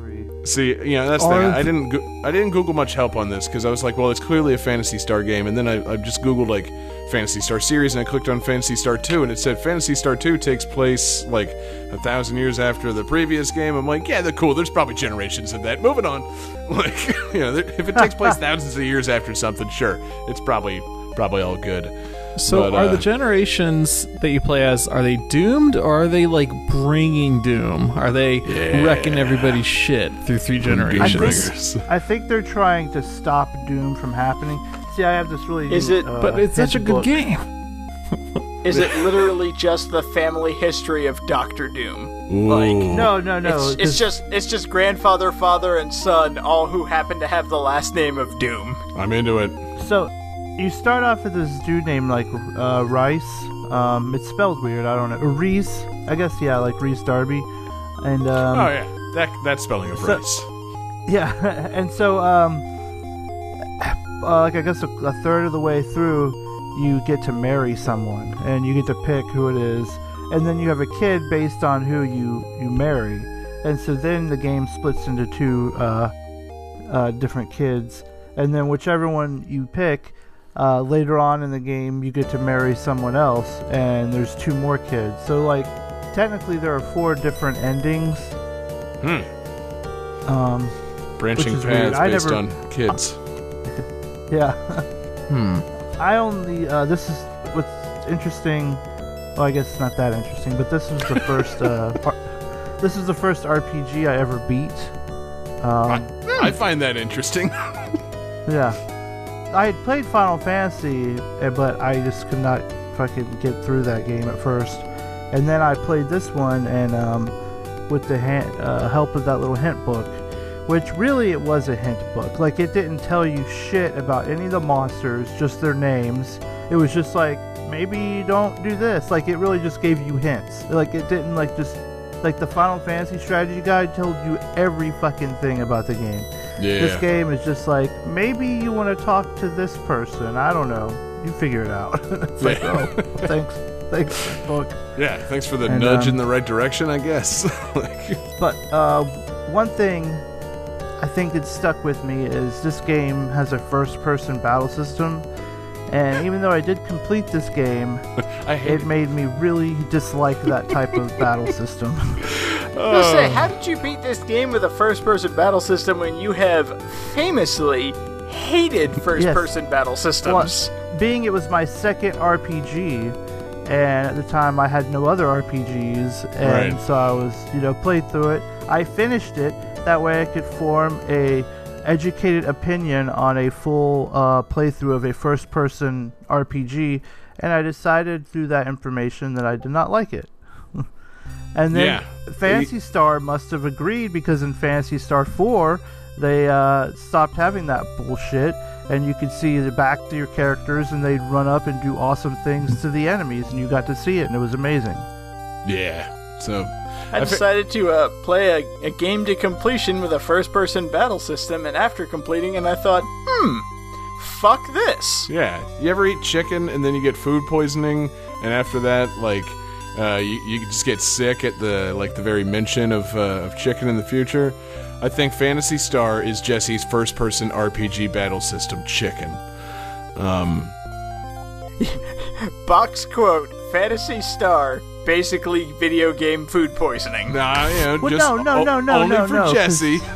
See, you know that's the thing. I didn't go- I didn't Google much help on this because I was like, well, it's clearly a Phantasy Star game, and then I, I just Googled like Phantasy Star series, and I clicked on Phantasy Star Two, and it said Phantasy Star Two takes place like a thousand years after the previous game. I'm like, yeah, they're cool. There's probably generations of that. Moving on. <laughs> Like, you know, if it takes place <laughs> thousands of years after something, sure, it's probably probably all good. So But, are uh, the generations that you play as are they doomed or are they like bringing doom? Are they wrecking everybody's shit through three I generations? think, <laughs> I think they're trying to stop Doom from happening. See, I have this really. Is neat, it- uh, But it's such a good handbook. game. <laughs> Is it literally just the family history of Doctor Doom? Like, No, no, no. it's, it's just it's just grandfather, father, and son, all who happen to have the last name of Doom. I'm into it. So, you start off with this dude named like uh, Rice. Um, it's spelled weird. I don't know. Reese. I guess yeah, like Reese Darby. And um, oh yeah, that that spelling of so- race. Yeah, <laughs> and so um, uh, like I guess a, a third of the way through, you get to marry someone, and you get to pick who it is, and then you have a kid based on who you you marry, and so then the game splits into two uh, uh, different kids, and then whichever one you pick. Uh, later on in the game, you get to marry someone else, and there's two more kids. So, like, technically, there are four different endings. Hmm. Um, Branching Which weird. paths based never- on kids. <laughs> yeah. Hmm. I only uh, this is what's interesting. Well, I guess it's not that interesting, but this was the first. Uh, <laughs> par- this is the first RPG I ever beat. Um, I find that interesting. <laughs> yeah, I had played Final Fantasy, eh, but I just could not fucking get through that game at first. And then I played this one, and um, with the hand, uh, help of that little hint book, which really it was a hint book. Like it didn't tell you shit about any of the monsters, just their names. It was just like maybe don't do this. Like it really just gave you hints. Like it didn't like just like the Final Fantasy strategy guide told you every fucking thing about the game. This game is just like maybe you want to talk to this person. I don't know. You figure it out. <laughs> it's like Yeah. oh, thanks, thanks, book. Yeah, thanks for the And, nudge um, in the right direction, I guess. <laughs> like, But uh, one thing I think that stuck with me is this game has a first-person battle system, and even though I did complete this game, <laughs> I it made me really dislike that type of battle system. I was gonna say, how did you beat this game with a first-person battle system when you have famously hated first-person battle systems? Well, being it was my second RPG, and at the time I had no other RPGs, and Right. so I was, you know, played through it. I finished it. That way, I could form a educated opinion on a full uh, playthrough of a first-person RPG, and I decided through that information that I did not like it. And then Yeah. Phantasy Star must have agreed because in Phantasy Star 4, they uh, stopped having that bullshit, and you could see the back to your characters, and they'd run up and do awesome things to the enemies, and you got to see it, and it was amazing. Yeah. So, I I decided to uh, play a, a game to completion with a first-person battle system, and after completing and I thought, hmm, fuck this. yeah. You ever eat chicken and then you get food poisoning, and after that, like, uh, you, you just get sick at the like the very mention of uh, of chicken in the future? I think Phantasy Star is Jesse's first-person RPG battle system, chicken. Um, <laughs> Box quote: Phantasy Star, basically video game food poisoning. nah, you know, Well, just no, no, no, no, only no, for no, 'cause- Jesse. <laughs>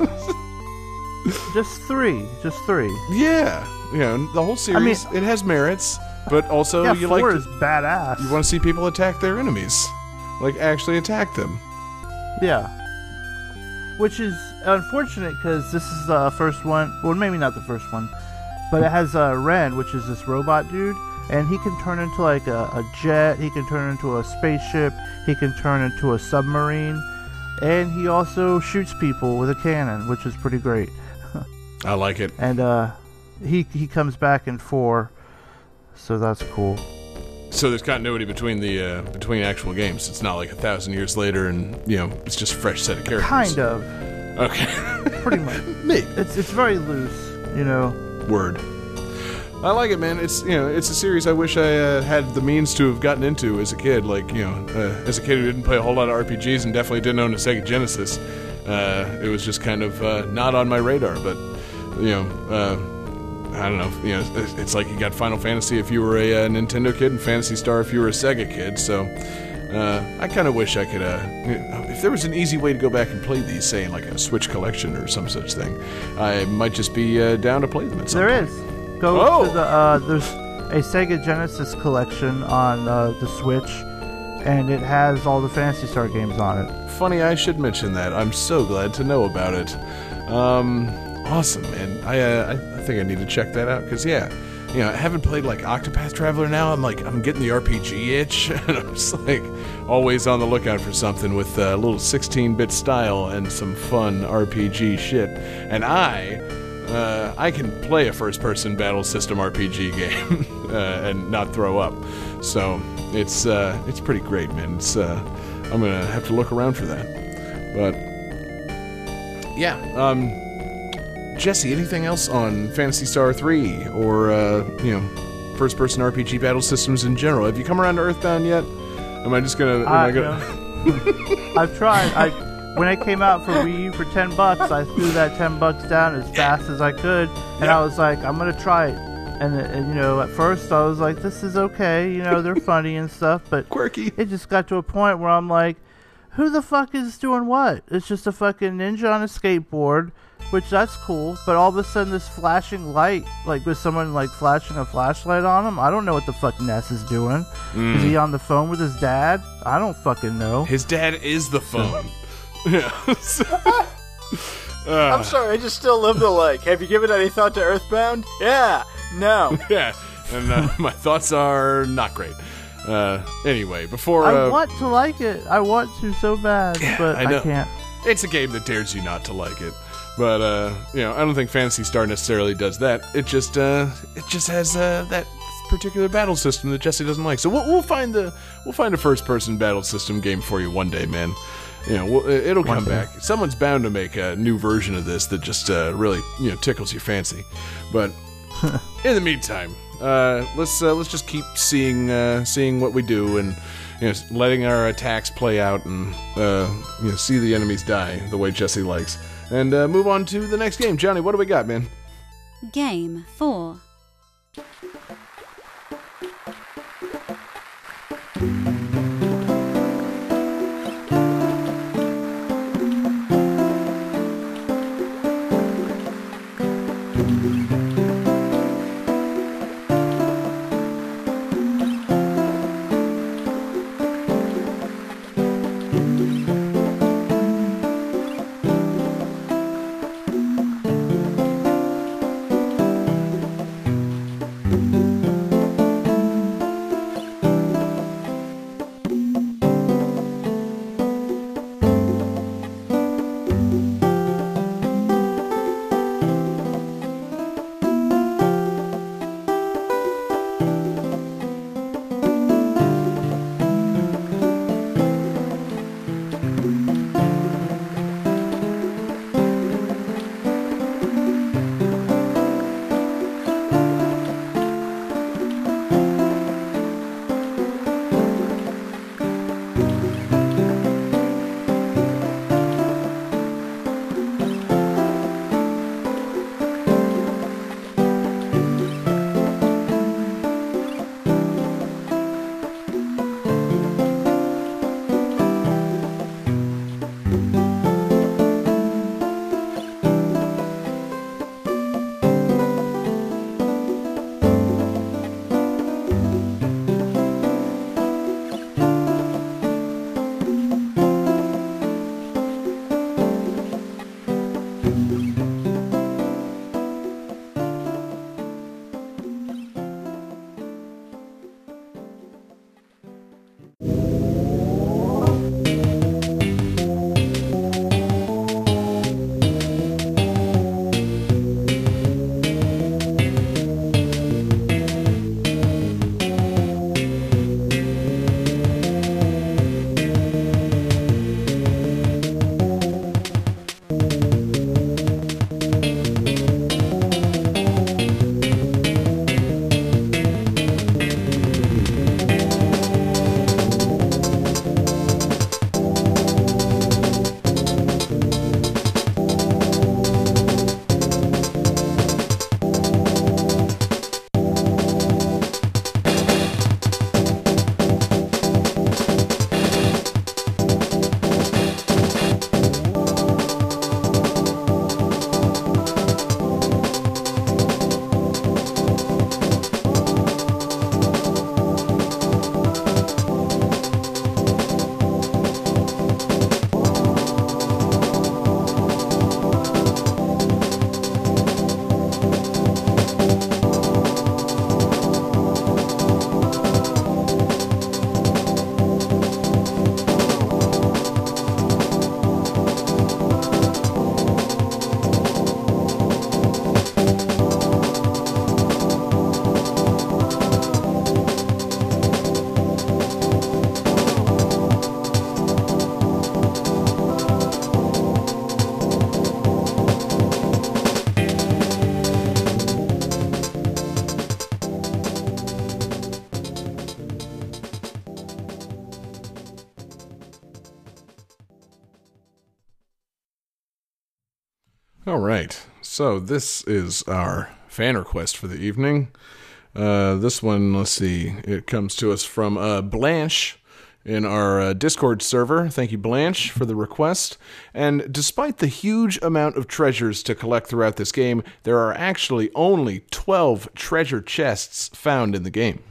<laughs> Just three, just three. yeah, you know, the whole series it has merits, but also yeah, you four like is badass. You want to see people attack their enemies. Like, actually attack them. Yeah. Which is unfortunate because this is the first one. Well, maybe not the first one, but it has uh, Wren, which is this robot dude, and he can turn into like a, a jet. He can turn into a spaceship. He can turn into a submarine, and he also shoots people with a cannon, which is pretty great. <laughs> I like it. And uh, he he comes back in four, so that's cool. So there's continuity between the uh, between actual games. It's not like a thousand years later, and you know, it's just a fresh set of characters. Kind of, Okay. <laughs> pretty much. <laughs> Me. It's it's very loose, you know. Word. I like it, man. It's you know, it's a series I wish I uh, had the means to have gotten into as a kid. Like you know, uh, as a kid who didn't play a whole lot of RPGs and definitely didn't own a Sega Genesis. Uh, it was just kind of uh, not on my radar. But you know, uh, I don't know. You know, it's- like you got Final Fantasy if you were a, uh Nintendo kid, and Phantasy Star if you were a Sega kid. So. Uh, I kind of wish I could. Uh, if there was an easy way to go back and play these, say in like a Switch collection or some such thing, I might just be uh, down to play them at some There point. is. Go Oh! to the uh, there's a Sega Genesis collection on uh, the Switch, and it has all the Phantasy Star games on it. Funny, I should mention that. I'm so glad to know about it. Um, awesome, man. I, uh, I, think I need to check that out because yeah, you know, I haven't played like Octopath Traveler now. I'm like, I'm getting the RPG itch, <laughs> and I'm just like always on the lookout for something with a little 16-bit style and some fun RPG shit. And I, uh, I can play a first-person battle system RPG <laughs> game uh, and not throw up. So it's uh, it's pretty great, man. It's uh, I'm gonna have to look around for that. But yeah, um, Jesse, anything else on Phantasy Star Three or uh, you know first person RPG battle systems in general. Have you come around to Earthbound yet? Am I just gonna? Am I, I, gonna? I've tried. I when it came out for Wii U for ten bucks, I threw that ten bucks down as fast as I could, and Yeah. I was like, I'm gonna try it. And, and you know, at first I was like, this is okay. You know, they're funny and stuff, but Quirky. it just got to a point where I'm like, who the fuck is doing what? It's just a fucking ninja on a skateboard, which that's cool. But all of a sudden, this flashing light, like with someone like flashing a flashlight on him, I don't know what the fuck Ness is doing. Is he on the phone with his dad? I don't fucking know. His dad is the phone. <laughs> <laughs> yeah. Uh, I'm sorry, I just still love the like. Have you given any thought to Earthbound? Yeah. No. <laughs> yeah. And uh, my thoughts are not great. Uh, anyway, before I uh, want to like it. I want to so bad, but I know. I can't. it's a game that dares you not to like it. But uh, you know, I don't think Phantasy Star necessarily does that. It just uh, it just has uh, that particular battle system that Jesse doesn't like. So we'll, we'll find the we'll find a first person battle system game for you one day, man. You know, we'll, it'll come back. Someone's bound to make a new version of this that just uh, really you know tickles your fancy. But <laughs> in the meantime, uh, let's uh, let's just keep seeing uh, seeing what we do and you know letting our attacks play out and uh, you know see the enemies die the way Jesse likes and uh, move on to the next game. Johnny, what do we got, man? Game 4. So this is our fan request for the evening. Uh, this one, let's see, it comes to us from uh, Blanche in our uh, Discord server. Thank you, Blanche, for the request. And despite the huge amount of treasures to collect throughout this game, there are actually only 12 treasure chests found in the game.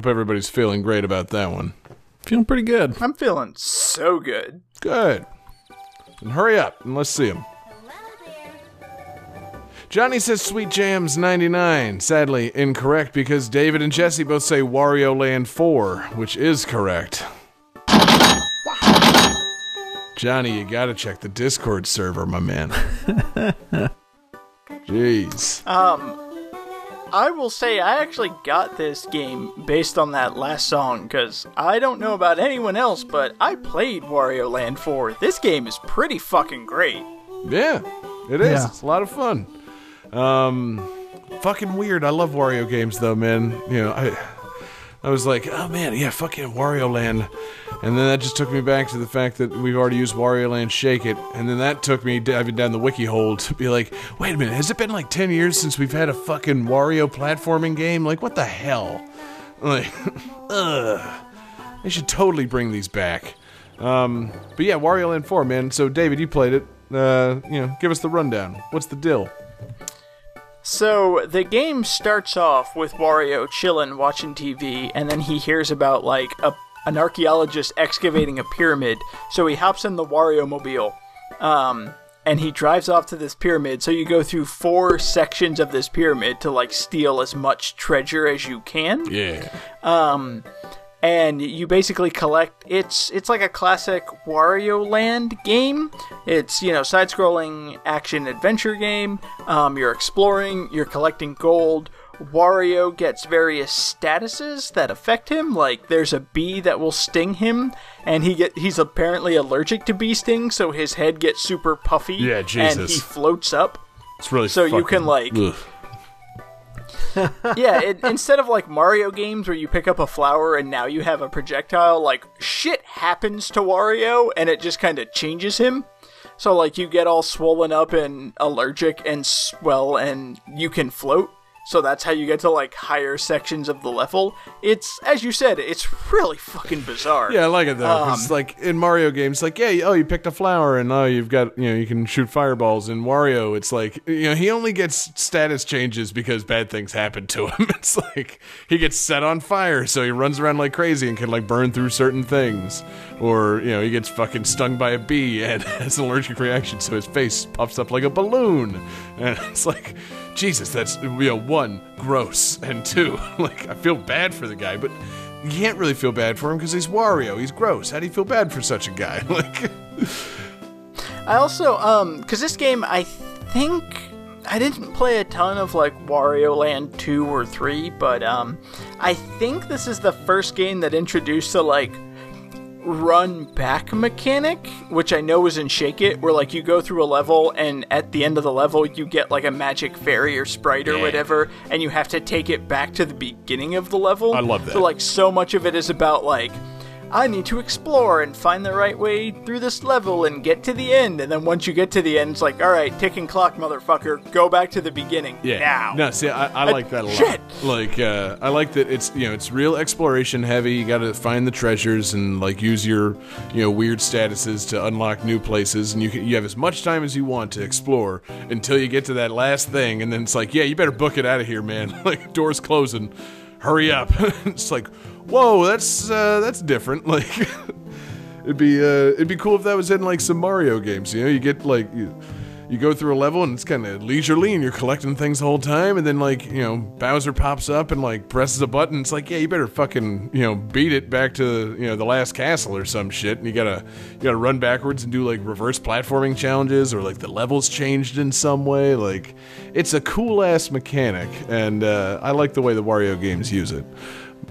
Hope everybody's feeling great about that one. Feeling pretty good. I'm feeling so good. Good. And hurry up and let's see him. Johnny says Sweet Jams 99. Sadly, incorrect because David and Jesse both say Wario Land 4, which is correct. Johnny, you gotta check the Discord server, my man. <laughs> Jeez. Um, I will say I actually got this game based on that last song because I don't know about anyone else, but I played Wario Land 4. This game is pretty fucking great. Yeah, it is. Yeah. It's a lot of fun. Um, fucking weird. I love Wario games though, man. You know, I I was like, oh man, yeah, fucking Wario Land, and then that just took me back to the fact that we've already used Wario Land Shake It, and then that took me diving down the wiki hole <laughs> to be like, wait a minute, has it been like ten years since we've had a fucking Wario platforming game? Like, what the hell? Like, <laughs> ugh. They should totally bring these back. Um, but yeah, Wario Land 4, man. So, David, you played it. Uh, you know, give us the rundown. What's the deal? So the game starts off with Wario chillin' watching TV, and then he hears about like a an archaeologist excavating a pyramid. So he hops in the Wario mobile, um, and he drives off to this pyramid. So you go through four sections of this pyramid to like steal as much treasure as you can. Yeah. And you basically collect. It's it's like a classic Wario Land game. It's you know side-scrolling action adventure game. Um, you're exploring, you're collecting gold. Wario gets various statuses that affect him. Like there's a bee that will sting him, and he get he's apparently allergic to bee stings, so his head gets super puffy. Yeah, Jesus. And he floats up. It's really So you can, like- ugh. <laughs> yeah, it, instead of like Mario games where you pick up a flower and now you have a projectile, like shit happens to Wario and it just kind of changes him. So like you get all swollen up and allergic and swell and you can float. So that's how you get to like higher sections of the level. It's as you said, it's really fucking bizarre. Yeah, I like it though. Um, like in Mario games, like yeah, oh, you picked a flower, and oh, you've got you know you can shoot fireballs. In Wario, it's like you know he only gets status changes because bad things happen to him. <laughs> It's like he gets set on fire, so he runs around like crazy and can like burn through certain things, or you know he gets fucking stung by a bee and <laughs> has an allergic reaction, so his face puffs up like a balloon, and <laughs> it's like. Jesus, that's you know one gross and two <laughs> like I feel bad for the guy, but you can't really feel bad for him because he's Wario. He's gross. How do you feel bad for such a guy? <laughs> Like, I also um cuz this game I think I didn't play a ton of like Wario Land 2 or 3, but um I think this is the first game that introduced the like run back mechanic, which I know is in Shake It, where like you go through a level and at the end of the level you get like a magic fairy or sprite or Yeah. whatever, and you have to take it back to the beginning of the level. I love that. So like so much of it is about like I need to explore and find the right way through this level and get to the end. And then once you get to the end, it's like, all right, ticking clock, motherfucker, go back to the beginning yeah. now. No, see, I, I like that a lot. Shit. Like, uh, I like that it's you know it's real exploration heavy. You got to find the treasures and like use your you know weird statuses to unlock new places, and you can, you have as much time as you want to explore until you get to that last thing, and then it's like, yeah, you better book it out of here, man. <laughs> like doors closing, hurry up. <laughs> it's like, whoa, that's uh, that's different. <laughs> Like. It'd be uh, it'd be cool if that was in like some Mario games. You know, you get like you, you go through a level and it's kind of leisurely and you're collecting things the whole time, and then like you know Bowser pops up and like presses a button. It's like yeah, you better fucking you know beat it back to you know the last castle or some shit, and you gotta you gotta run backwards and do like reverse platforming challenges or like the levels changed in some way. Like it's a cool ass mechanic, and uh, I like the way the Wario games use it.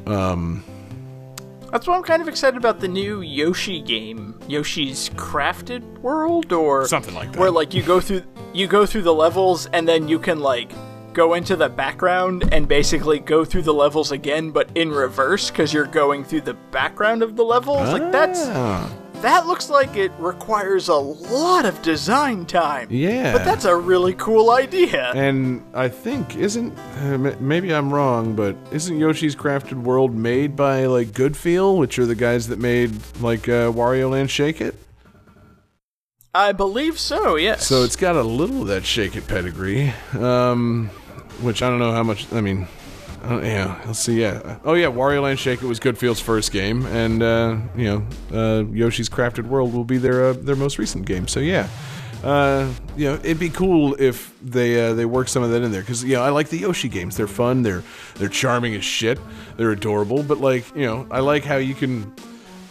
That's why I'm kind of excited about the new Yoshi game, Yoshi's Crafted World, or Something like that. where like you go through you go through the levels and then you can like go into the background and basically go through the levels again, but in reverse because you're going through the background of the levels. Like that's Ah. That looks like it requires a lot of design time. Yeah. but that's a really cool idea. And I think isn't uh, maybe I'm wrong, but isn't Yoshi's Crafted World made by like Goodfeel, which are the guys that made like uh, Wario Land Shake It? I believe so. Yes. So it's got a little of that Shake It pedigree, um, which I don't know how much. I mean, Don't, yeah, let's see. Yeah, oh yeah, Wario Land Shake It was Goodfeel's first game, and uh, you know, uh, Yoshi's Crafted World will be their uh, their most recent game. So yeah. Uh, you know, it'd be cool if they uh, they work some of that in there because you know I like the Yoshi games. They're fun. They're they're charming as shit. They're adorable. But like you know, I like how you can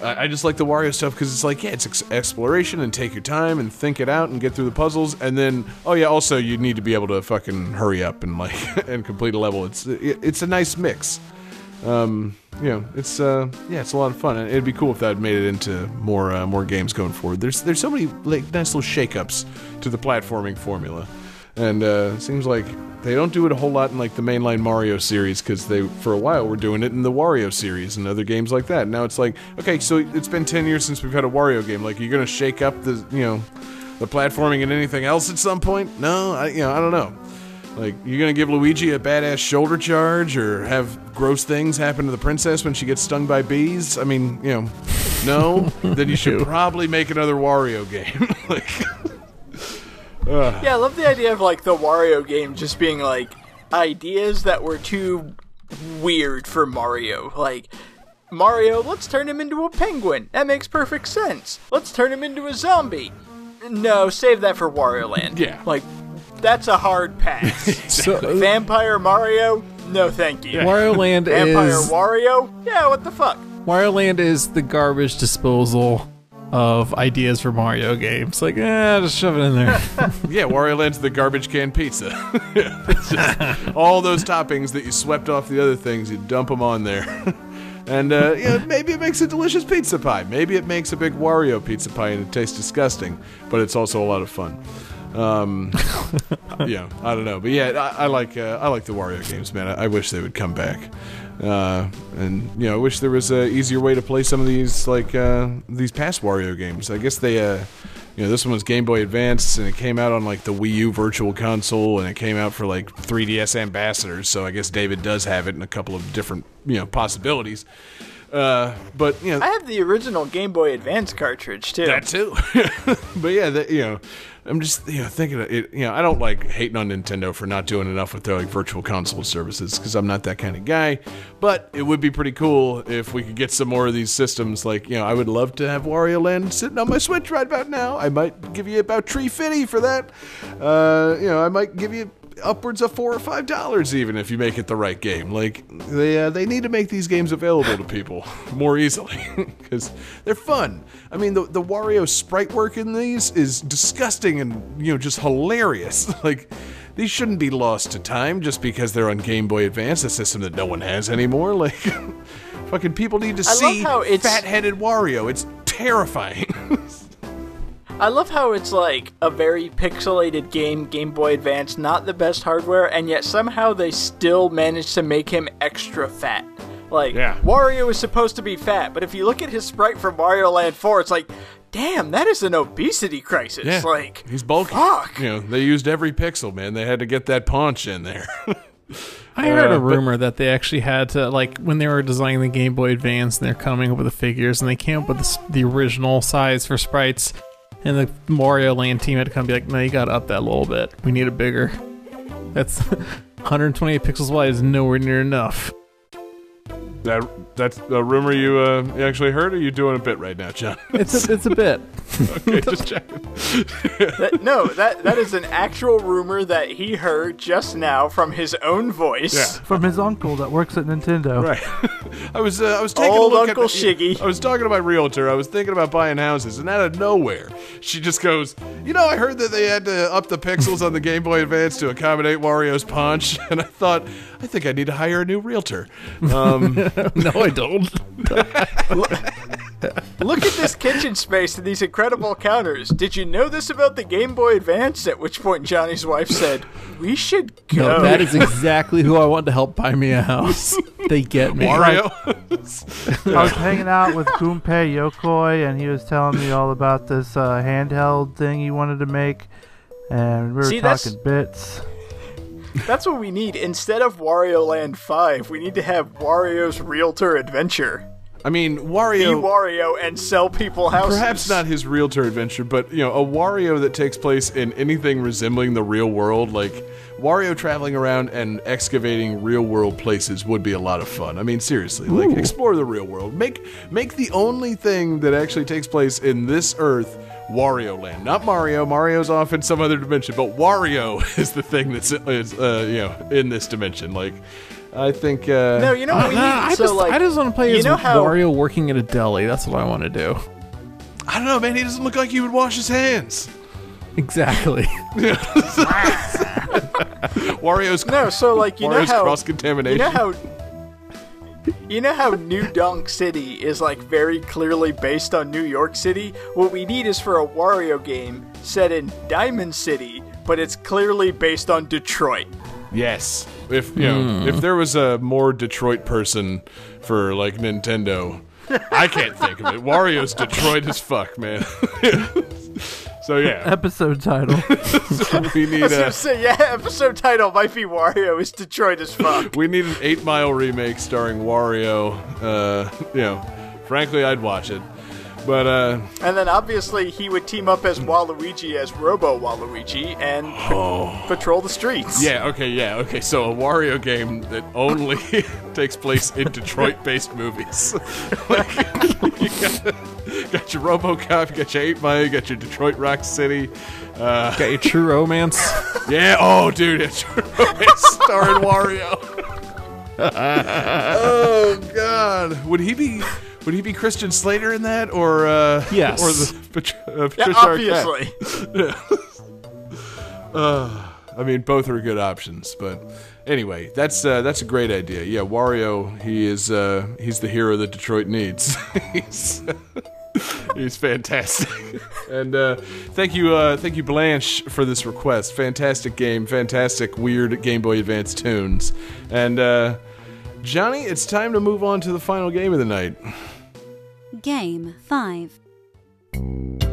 I I just like the Wario stuff because it's like, yeah, it's ex- exploration and take your time and think it out and get through the puzzles. And then, oh yeah, also you need to be able to fucking hurry up and like <laughs> and complete a level. It's it, it's a nice mix. Um, you know, it's uh, yeah, it's a lot of fun. It'd be cool if that made it into more uh, more games going forward. There's there's so many like nice little shakeups to the platforming formula, and uh, seems like they don't do it a whole lot in like the mainline Mario series because they for a while were doing it in the Wario series and other games like that. Now it's like okay, so it's been ten years since we've had a Wario game. Like you're gonna shake up the you know the platforming and anything else at some point? No, I you know I don't know. Like, you're gonna give Luigi a badass shoulder charge or have gross things happen to the princess when she gets stung by bees? I mean, you know, no. <laughs> then you should probably make another Wario game. <laughs> like, Yeah, I love the idea of like the Wario game just being like ideas that were too weird for Mario. Like Mario, let's turn him into a penguin. That makes perfect sense. Let's turn him into a zombie. No, save that for Wario Land. Yeah. Like that's a hard pass. <laughs> So, uh, Vampire Mario? No, thank you. Wario Land Vampire is Wario? Yeah, what the fuck? Wario Land is the garbage disposal of ideas for Mario games. Like, eh, just shove it in there. <laughs> Yeah, Wario Land's the garbage can pizza. <laughs> it's just all those toppings that you swept off the other things, you dump them on there. <laughs> and uh, yeah, maybe it makes a delicious pizza pie. Maybe it makes a big Wario pizza pie and it tastes disgusting, but it's also a lot of fun. Um, yeah, I don't know, but yeah, I, I like uh, I like the Wario games, man. I, I wish they would come back. Uh, and you know, I wish there was a easier way to play some of these like uh, these past Wario games. I guess they, uh, you know, this one was Game Boy Advance, and it came out on like the Wii U Virtual Console, and it came out for like 3DS Ambassadors. So I guess David does have it in a couple of different you know possibilities. Uh, but you know, I have the original Game Boy Advance cartridge too. that too. <laughs> but yeah, that, you know, I'm just you know thinking it. You know, I don't like hating on Nintendo for not doing enough with their like virtual console services because I'm not that kind of guy. But it would be pretty cool if we could get some more of these systems. Like you know, I would love to have Wario Land sitting on my Switch right about now. I might give you about tree fifty for that. Uh, you know, I might give you upwards of four or five dollars even if you make it the right game. Like they uh, they need to make these games available to people <laughs> more easily <laughs> because they're fun. I mean the the Wario sprite work in these is disgusting and you know just hilarious. <laughs> like these shouldn't be lost to time just because they're on Game Boy Advance, a system that no one has anymore. Like fucking people need to I see fat-headed Wario. It's terrifying. I love how it's like a very pixelated game, Game Boy Advance, not the best hardware, and yet somehow they still managed to make him extra fat. Like, Yeah. Wario is supposed to be fat, but if you look at his sprite from Mario Land 4, it's like, damn, that is an obesity crisis. Yeah, Like, he's bulky. fuck. You know, they used every pixel, man. They had to get that paunch in there. <laughs> I heard Uh, a but- rumor that they actually had to like when they were designing the Game Boy Advance and they're coming up with the figures and they came up with the, the original size for sprites, and the Mario Land team had to come be like, no, you got to up that a little bit. We need it bigger. That's <laughs> 128 pixels wide is nowhere near enough. that that's a rumor you uh, you actually heard. Or are you doing a bit right now, John? <laughs> It's a, it's a bit. <laughs> okay, just checking. <laughs> That- no, that that is an actual rumor that he heard just now from his own voice. Yeah. From his uncle that works at Nintendo. Right. I was uh, I was taking Old a look Uncle at Shiggy. I was talking to my realtor. I was thinking about buying houses, and out of nowhere, she just goes, "You know, I heard that they had to up the pixels on the Game Boy Advance to accommodate Wario's punch." And I thought, I think I need to hire a new realtor. Um, no, I don't. <laughs> Look at this kitchen space and these incredible counters. Did you know this about the Game Boy Advance? At which point Johnny's wife said, "We should go." No, that is exactly who I want to help buy me a house. <laughs> They get me. Wario. I was hanging out with Gunpei Yokoi, and he was telling me all about this uh, handheld thing he wanted to make, and we were See, that's- talking bits. That's what we need. Instead of Wario Land 5, we need to have Wario's Realtor Adventure. I mean, Wario. Be Wario. Wario and sell people houses. Perhaps not his realtor adventure, but you know, a Wario that takes place in anything resembling the real world, like Wario traveling around and excavating real world places would be a lot of fun. I mean, seriously, like explore the real world. Make make the only thing that actually takes place in this Earth Wario Land, not Mario. Mario's off in some other dimension, but Wario <laughs> is the thing that's is, uh, you know in this dimension. Like, I think. Uh, No, you know what we need? I so, just, like, I just want to play you as know how- Wario working at a deli. That's what I want to do. I don't know, man. He doesn't look like he would wash his hands. Exactly. <laughs> <laughs> Wario's No, so like you know Wario's how cross you contamination. know how <laughs> you know how New Donk City is like very clearly based on New York City. What we need is for a Wario game set in Diamond City, but it's clearly based on Detroit. Yes. If you know, if hmm. there was a more Detroit person for like Nintendo, I can't think of it. <laughs> Wario's Detroit as fuck, man. <laughs> so yeah, <laughs> Episode title. <laughs> we need a say, yeah, episode title might be Wario is Detroit as fuck. <laughs> we need an Eight Mile remake starring Wario. Uh, you know, frankly, I'd watch it. But uh, And then obviously he would team up as Waluigi as Robo Waluigi and pa- patrol the streets. yeah, okay, yeah, okay. So a Wario game that only <laughs> takes place in Detroit-based movies. <laughs> like, <laughs> you got, got your RoboCop, you got your Eight Mile, you got your Detroit Rock City. Uh, Got your true romance. Yeah, oh, dude, it's, it's starring Wario. oh God, would he be? Would he be Christian Slater in that, or uh, Yes. or the Pat- uh, Yeah, Patricia Arquette? obviously. <laughs> I mean, both are good options, but anyway, that's uh, that's a great idea. Yeah, Wario, he is uh, he's the hero that Detroit needs. <laughs> he's, <laughs> he's fantastic. and uh, thank you, uh, thank you, Blanche, for this request. Fantastic game, fantastic weird Game Boy Advance tunes. And uh, Johnny, it's time to move on to the final game of the night. Game 5.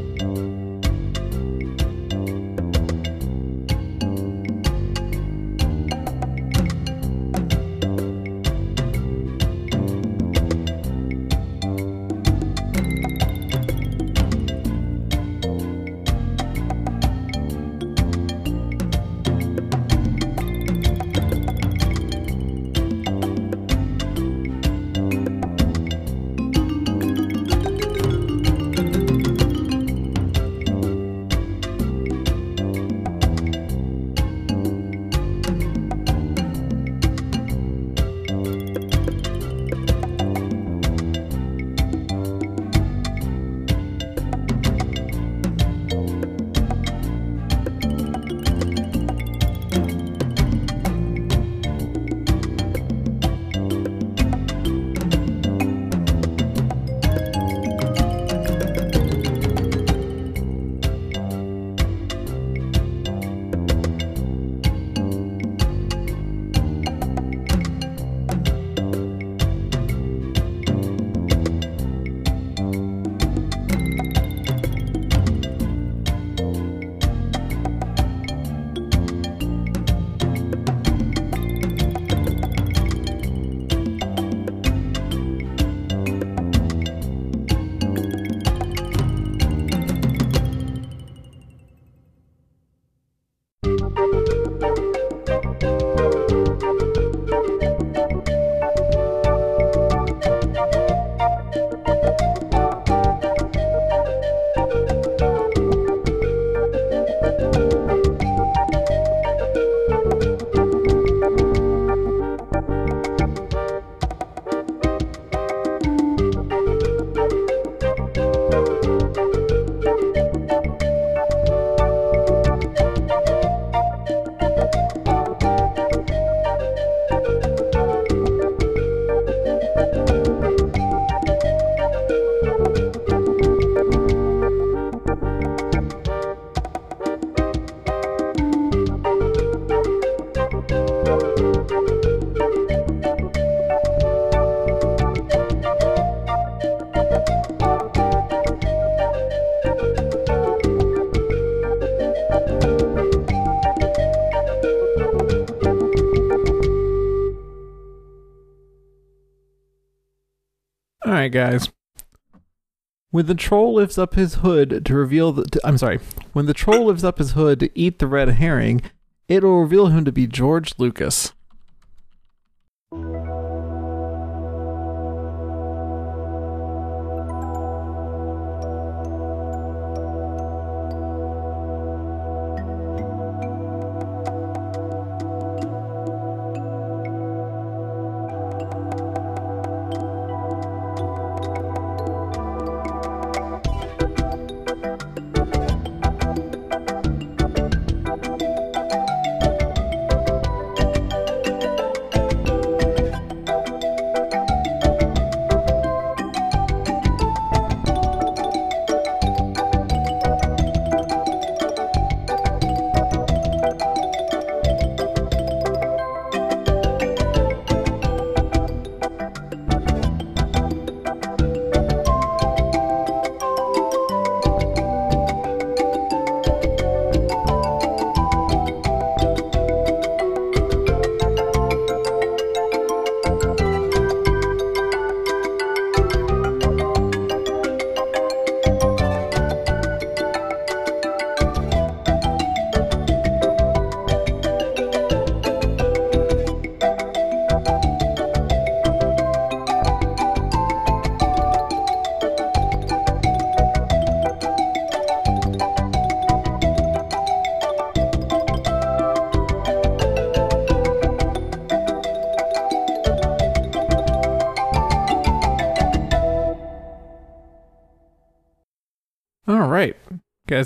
Right, guys. When the troll lifts up his hood to reveal the. To, I'm sorry. When the troll lifts up his hood to eat the red herring, it'll reveal him to be George Lucas.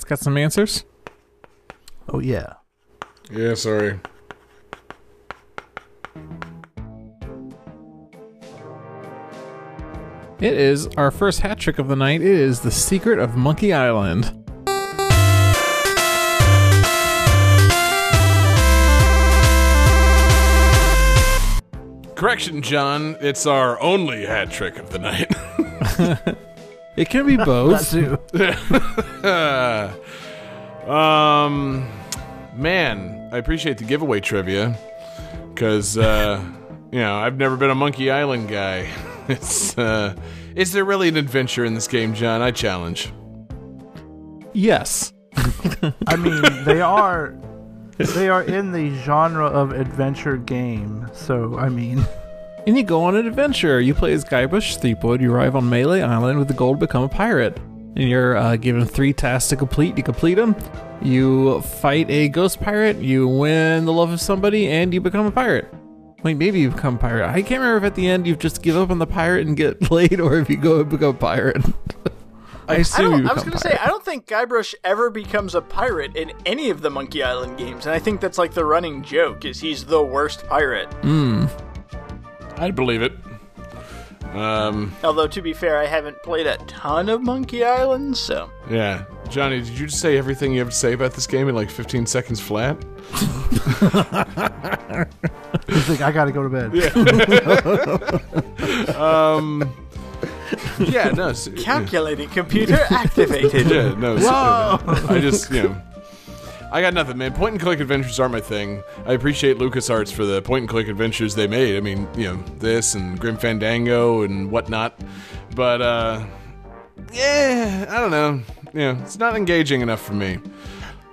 Got some answers? Oh yeah. Yeah, sorry. It is our first hat trick of the night. It is The Secret of Monkey Island. Correction, John. It's our only hat trick of the night. <laughs> <laughs> It can be <laughs> both. Too. <laughs> um, man, I appreciate the giveaway trivia because uh, you know I've never been a Monkey Island guy. <laughs> It's uh, is there really an adventure in this game, John? I challenge. yes. I mean, they are they are in the genre of adventure game. So I mean, And you go on an adventure. You play as Guybrush Threepwood. You arrive on Melee Island with the goal to become a pirate. And you're uh, given three tasks to complete. You complete them. You fight a ghost pirate. You win the love of somebody, and you become a pirate. Wait, maybe you become a pirate. I can't remember if at the end you just give up on the pirate and get <laughs> laid, or if you go and become a pirate. <laughs> I I, assume don't, you I was going to say. I don't think Guybrush ever becomes a pirate in any of the Monkey Island games, and I think that's like the running joke is he's the worst pirate. I'd believe it. Um, Although to be fair, I haven't played a ton of Monkey Island, so yeah, Johnny, did you just say everything you have to say about this game in like 15 seconds flat? he's like, I gotta go to bed. <laughs> Um, yeah, no, s- calculating computer activated. Yeah, no. Whoa. I just, you know, I got nothing, man. Point and click adventures aren't my thing. I appreciate LucasArts for the point and click adventures they made. I mean, you know, this and Grim Fandango and whatnot. But, uh, yeah, I don't know. You know, it's not engaging enough for me.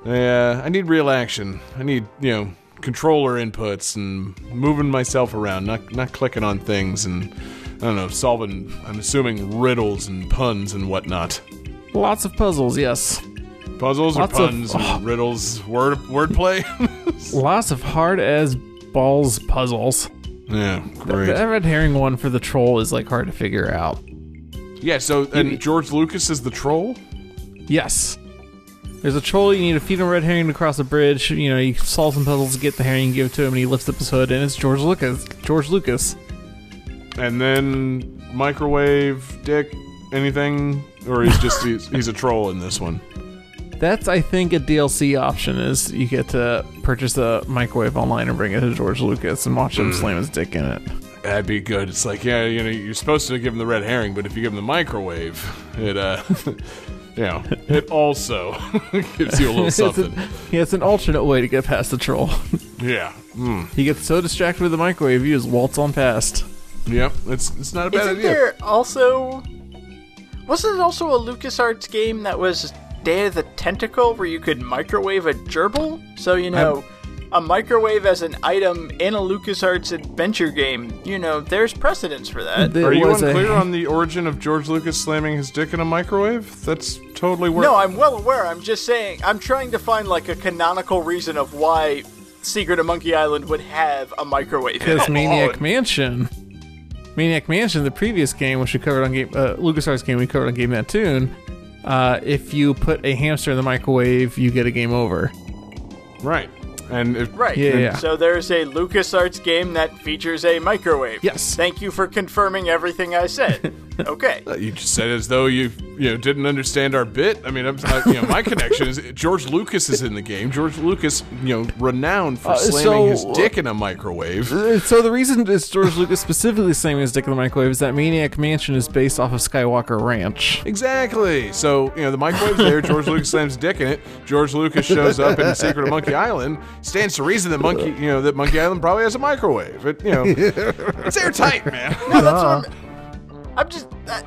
Yeah, I need real action. I need, you know, controller inputs and moving myself around, not not clicking on things and I don't know, solving. I'm assuming riddles and puns and whatnot. Lots of puzzles, yes. Puzzles or Lots of- puns and <laughs> riddles, word wordplay. <laughs> Lots of hard as balls puzzles. yeah, great. The red herring one for the troll is like hard to figure out. Yeah, so and George Lucas is the troll. Yes. There's a troll, you need to feed him a red herring to cross a bridge. You know, you solve some puzzles, get the herring, give it to him, and he lifts up his hood, and it's George Lucas. George Lucas. And then microwave dick anything, or he's just he's, he's a troll in this one. That's, I think, a DLC option is you get to purchase a microwave online and bring it to George Lucas and watch him slam his dick in it. That'd be good. It's like yeah, you know, you're supposed to give him the red herring, but if you give him the microwave, it uh, <laughs> you know, it also <laughs> gives you a little <laughs> It's, something. an, yeah, it's an alternate way to get past the troll. Yeah. Mm. he gets so distracted with the microwave, he just waltz on past. Yep. It's it's not a bad Isn't idea. there also wasn't it also a LucasArts game that was Day of the Tentacle where you could microwave a gerbil? So you know, a microwave as an item in a LucasArts adventure game. You know, there's precedence for that. There Are you was a- unclear on the origin of George Lucas slamming his dick in a microwave? That's totally where. No, I'm well aware. I'm just saying. I'm trying to find like a canonical reason of why Secret of Monkey Island would have a microwave. in Because it. Maniac Mansion, Maniac Mansion, the previous game, which we covered on game, uh, LucasArts game, we covered on Game That Tune. Uh, if you put a hamster in the microwave, you get a game over. right. And if, Right. Yeah, yeah. So there's a LucasArts game that features a microwave. Yes. Thank you for confirming everything I said. <laughs> okay. Uh, You just said as though you you know didn't understand our bit. I mean, I'm, I, you know, my <laughs> connection is George Lucas is in the game. George Lucas, you know, renowned for Uh, slamming so- his dick in a microwave. Uh, So the reason it's George Lucas specifically slamming his dick in the microwave is that Maniac Mansion is based off of Skywalker Ranch. Exactly. So you know, the microwave's there. George Lucas slams his dick in it. George Lucas shows up in Secret of Monkey Island. Stands to reason that Monkey, you know, that Monkey Island probably has a microwave. It, you know, it's airtight, man. No, that's what I'm. I'm just. Uh,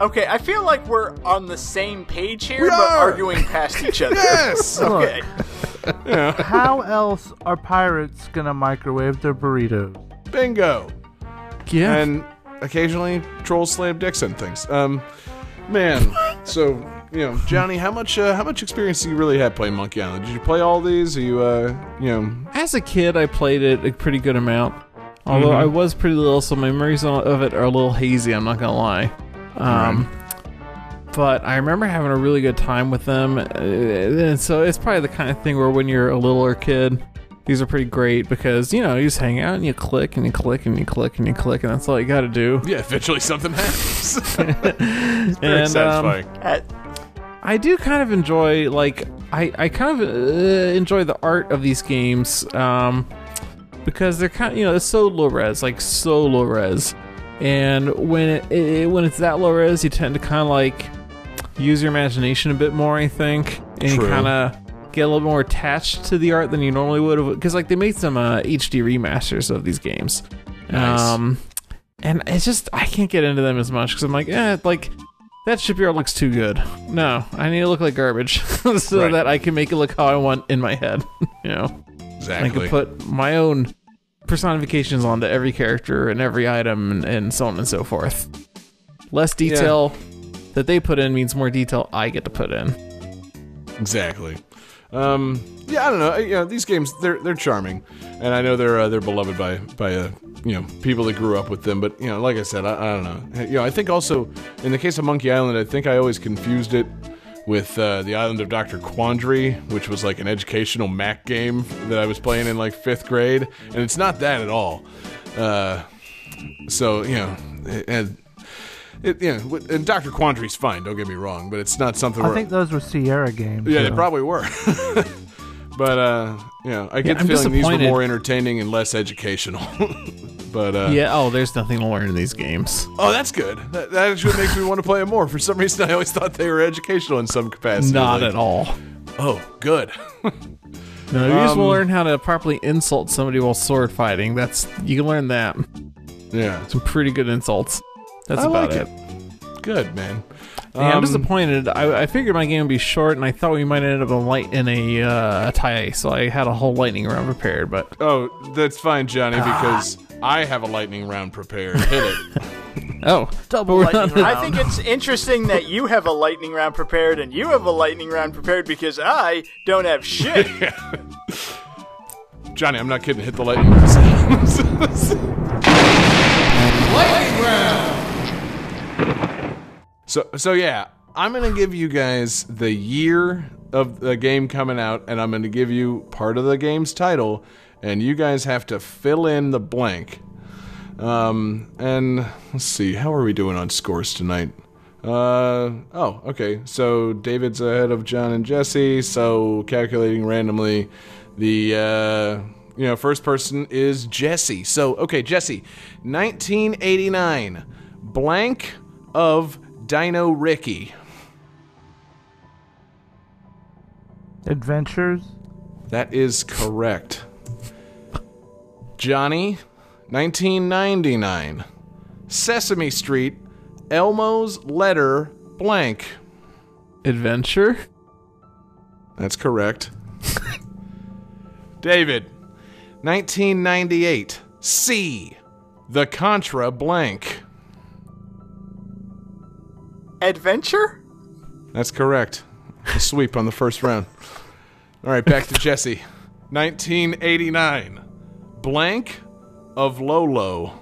okay, I feel like we're on the same page here, We but are. arguing past each other. <laughs> Yes. <laughs> Okay. How else are pirates gonna microwave their burritos? Bingo. Yeah. and occasionally trolls slam dicks and things. Um, man, <laughs> so you know, Johnny, how much uh, how much experience do you really have playing Monkey Island? Did you play all these? Are you uh, you know, As a kid, I played it a pretty good amount. Although I was pretty little, so my memories of it are a little hazy. I'm not gonna lie. Um, but I remember having a really good time with them. Uh, And so it's probably the kind of thing where when you're a littler kid, these are pretty great because you know you just hang out and you click and you click and you click and you click and that's all you got to do. Yeah, eventually something happens. <laughs> it's very And, um, satisfying. At, I do kind of enjoy like I I kind of uh, enjoy the art of these games um because they're kind of you know it's so low res like so low res and when it, it when it's that low res you tend to kind of like use your imagination a bit more I think and kind of get a little more attached to the art than you normally would have because like they made some uh, HD remasters of these games Nice. um and it's just I can't get into them as much because I'm like eh like that shipyard looks too good. No, I need to look like garbage <laughs> so Right. that I can make it look how I want in my head. <laughs> you know, I exactly. can put my own personifications onto every character and every item and, and so on and so forth. Less detail that they put in means more detail I get to put in. Exactly. Um, yeah, I don't know. You know, these games they're they're charming, and I know they're uh, they're beloved by by uh, you know people that grew up with them. But you know, like I said, I, I don't know. You know, I think also in the case of Monkey Island, I think I always confused it with uh, the Island of Doctor Quandary, which was like an educational Mac game that I was playing in like fifth grade, and it's not that at all. Uh, so you know, and. It, you know, and Doctor Quandary's fine. Don't get me wrong, but it's not something. I where, think those were Sierra games. yeah, they probably were. <laughs> but uh, you know, I get I'm the feeling these were more entertaining and less educational. <laughs> but uh, yeah, oh, there's nothing to learn in these games. oh, that's good. That, that actually makes me want to play it more. For some reason, I always thought they were educational in some capacity. Not Like, at all. Oh, good. <laughs> No, you just Um, will learn how to properly insult somebody while sword fighting. That's you can learn that. yeah, Some pretty good insults. That's I about like it. it. Good man. Yeah, I'm Um, disappointed. I, I figured my game would be short, and I thought we might end up in a light in a uh, a tie, so I had a whole lightning round prepared. But Oh, that's fine, Johnny, Ah. Because I have a lightning round prepared. Hit it. <laughs> oh, Double we're lightning round. I think it's interesting that you have a lightning round prepared and you have a lightning round prepared because I don't have shit. <laughs> Johnny, I'm not kidding. Hit the lightning round. lightning round. So so yeah, I'm gonna give you guys the year of the game coming out, and I'm gonna give you part of the game's title, and you guys have to fill in the blank. Um, and let's see, how are we doing on scores tonight? Uh oh, okay. So David's ahead of John and Jesse. So calculating randomly, the uh, you know first person is Jesse. So okay, Jesse, 1989, blank of Dino Riki. Adventures. That is correct. Johnny, 1999. Sesame Street, Elmo's Letter, blank. adventure. That's correct. David, 1998. C, The Contra, blank. Adventure? That's correct. A sweep on the first round. All right, back to Jesse. 1989. Blank of Lolo.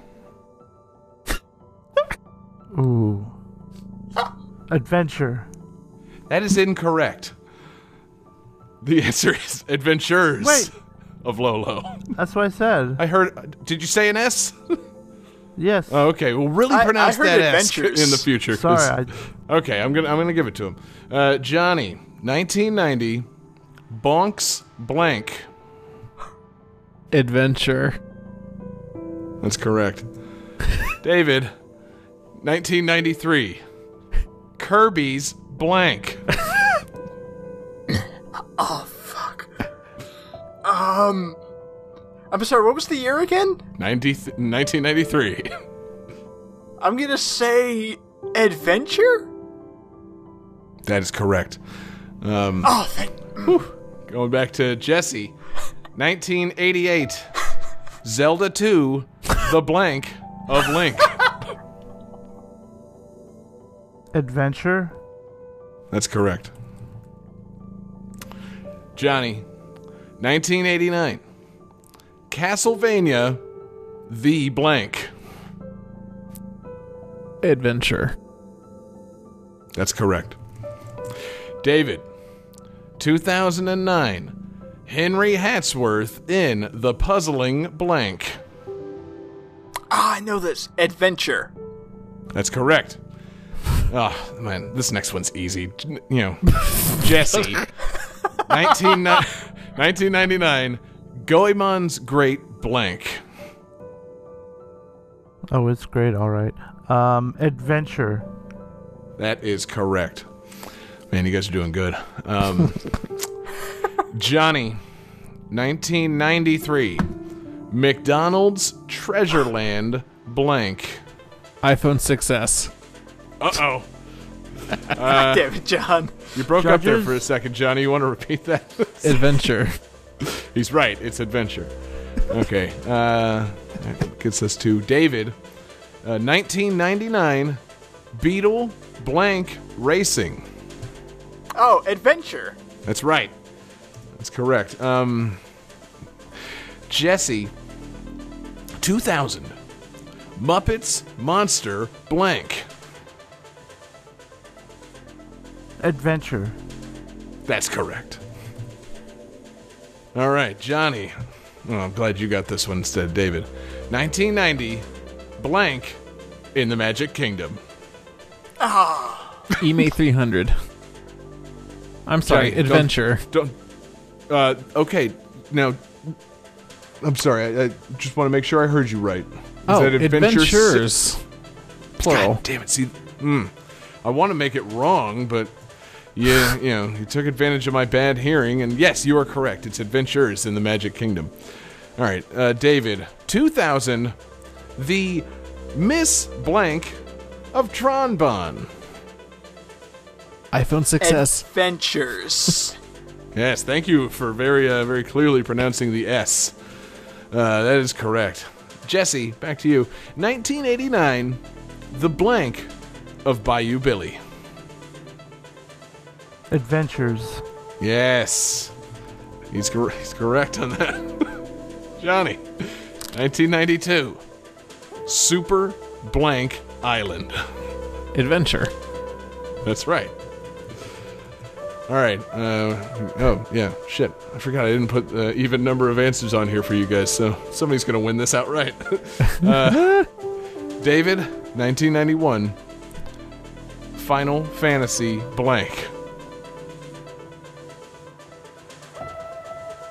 <laughs> Ooh. Adventure. That is incorrect. The <laughs> answer is Adventures Wait. of Lolo. That's what I said. I heard. Did you say an S? Yes. Oh, okay. Well, really I- I pronounce heard that S in the future. Sorry. I, <laughs> Okay, I'm gonna I'm gonna give it to him. Uh, Johnny, 1990. Bonk's blank. Adventure. That's correct. David, 1993. Kirby's blank. <laughs> Oh fuck. Um. I'm sorry, what was the year again? 90, 1993. I'm gonna say Adventure? That is correct. Um, Oh, thank. going back to Jesse, 1988. Zelda 2, The Blank of Link. adventure. That's correct. Johnny, 1989. Castlevania, The Blank. Adventure. That's correct. David, 2009. Henry Hatsworth in The Puzzling Blank. Ah, I know this. Adventure. That's correct. Oh, man, this next one's easy. You know, <laughs> Jesse, 19, 1999, <laughs> Goemon's Great Blank. Oh, it's great. All right. Um, adventure. That is correct. Man, you guys are doing good. Um, <laughs> Johnny, 1993, McDonald's Treasureland Blank. iPhone 6s. <laughs> Uh oh. Damn it, John. You broke up there for a second, Johnny. You want to repeat that? <laughs> Adventure. He's right. It's adventure. Okay. Uh, that gets us to David. Uh, 1999, Beetle Blank Racing. Oh, adventure. That's right. That's correct. Um, Jesse, 2000, Muppets Monster Blank. Adventure. That's correct. All right, Johnny. Oh, I'm glad you got this one instead of David. 1990, blank in the Magic Kingdom. Ah. EMA 300. I'm sorry, Johnny, don't- Adventure. Don't. Uh, okay, now. I'm sorry. I, I just want to make sure I heard you right. Is oh, that Adventure Si- Adventures. Plural. God damn it! See, mm, I want to make it wrong, but yeah, you know, you took advantage of my bad hearing, and yes, you are correct. It's Adventures in the Magic Kingdom. All right, uh, David, 2000, the Miss Blank of Tron Bonne. iPhone success. Adventures. <laughs> Yes, thank you for very, uh, very clearly pronouncing the S. Uh, that is correct. Jesse, back to you. 1989, the blank of Bayou Billy. Adventures. Yes. He's, cor- he's correct on that. <laughs> Johnny. 1992. Super Blank Island. Adventure. That's right. All right. Uh, oh, yeah. Shit. I forgot I didn't put uh, even number of answers on here for you guys, so somebody's going to win this outright. <laughs> uh, David, 1991. Final Fantasy Blank.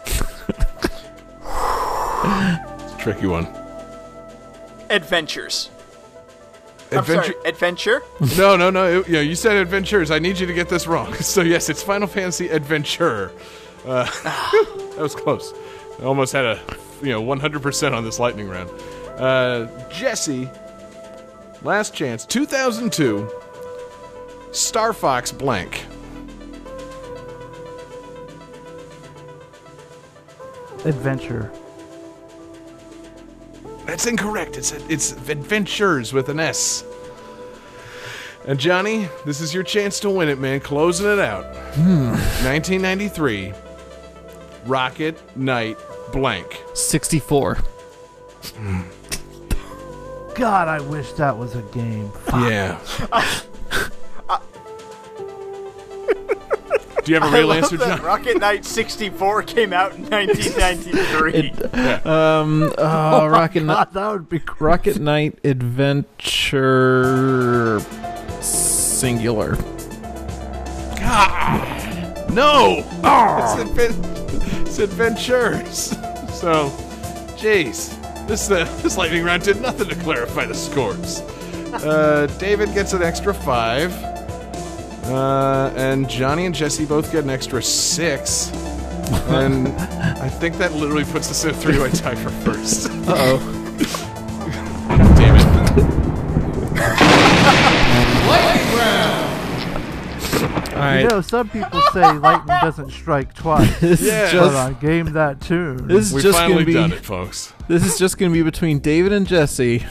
It's <laughs> a tricky one. Adventures. I'm Adventure- sorry, adventure? No, no, no. It, you, know, you said adventures. I need you to get this wrong. <laughs> So yes, it's Final Fantasy Adventure. Uh, <laughs> that was close. I almost had a you know 100% on this lightning round. Uh, Jesse, last chance. 2002. Star Fox blank. Adventure. That's incorrect. It's it's adventures with an S. And Johnny, this is your chance to win it, man. Closing it out. Hmm. 1993. Rocket Knight blank. 64. Hmm. God, I wish that was a game. Yeah. <laughs> Do you have a real I love answer, that John? Rocket Knight 64 came out in 1993. Um, <laughs> oh, Rocket Knight. That would be crazy. Rocket Knight Adventure singular. God. No. It's, adven- it's adventures. So, jeez, this uh, this lightning round did nothing to clarify the scores. Uh, David gets an extra five, uh, and Johnny and Jesse both get an extra six. And I think that literally puts us in a three-way tie for first. Uh oh. Damn it. All right. You know, some people say lightning doesn't strike twice. <laughs> this Yeah. is but just I game that tune. this is We've just finally gonna be done it, folks. this is just gonna be between David and Jesse,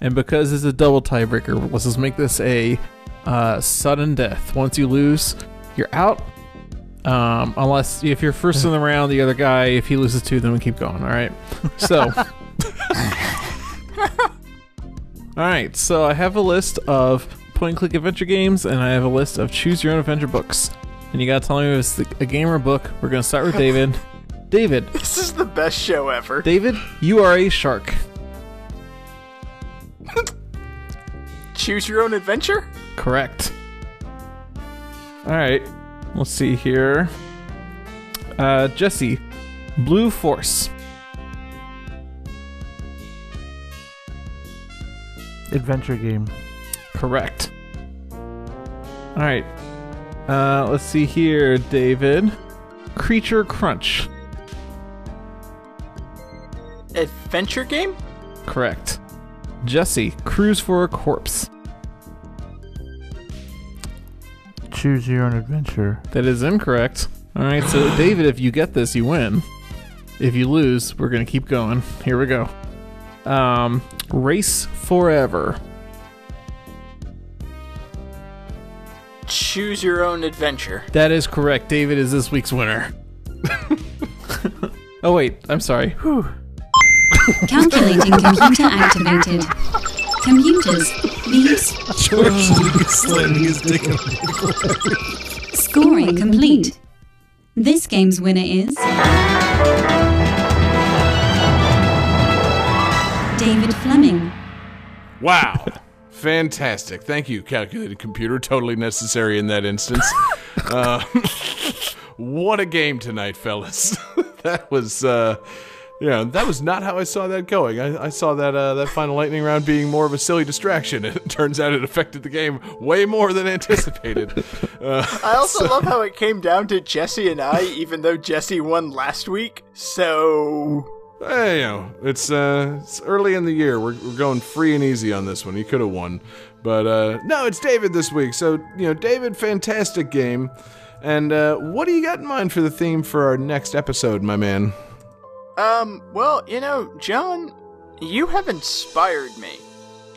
and because it's a double tiebreaker, let's just make this a uh, sudden death. Once you lose, you're out. Um, unless if you're first in the round, the other guy, if he loses two, then we keep going. All right. So. <laughs> all right. So I have a list of point and click adventure games, and I have a list of choose your own adventure books. And you gotta tell me if it's a game or a book. We're gonna start with David. <laughs> David, This is the best show ever. David, you are a shark. <laughs> Choose your own adventure? Correct. All right. Let's see here. Uh, Jesse, Blue Force. Adventure game. Correct. All right. Uh, let's see here, David. Creature Crunch. Adventure game? Correct. Jesse, Cruise for a Corpse. Choose your own adventure. That is incorrect. All right, so David, if you get this, you win. If you lose, we're gonna keep going. Here we go. Um, Race Forever. Choose your own adventure. That is correct. David is this week's winner. <laughs> oh wait, I'm sorry. Calculating computer activated. Computers, leaves, George Lucas slamming his dick in scoring complete. This game's winner is. David Fleming. Wow. Fantastic. Thank you, calculated computer. Totally necessary in that instance. uh, <laughs> what a game tonight, fellas. <laughs> that was, uh, yeah, that was not how I saw that going. I, I saw that uh, that final lightning round being more of a silly distraction. <laughs> It turns out it affected the game way more than anticipated. <laughs> Uh, I also love how it came down to Jesse and I, even though Jesse won last week. So. Hey, you know, it's uh, it's early in the year. We're, we're going free and easy on this one. He could have won, but uh, no, it's David this week. So you know, David, fantastic game. And uh, what do you got in mind for the theme for our next episode, my man? Um, well, you know, John, you have inspired me.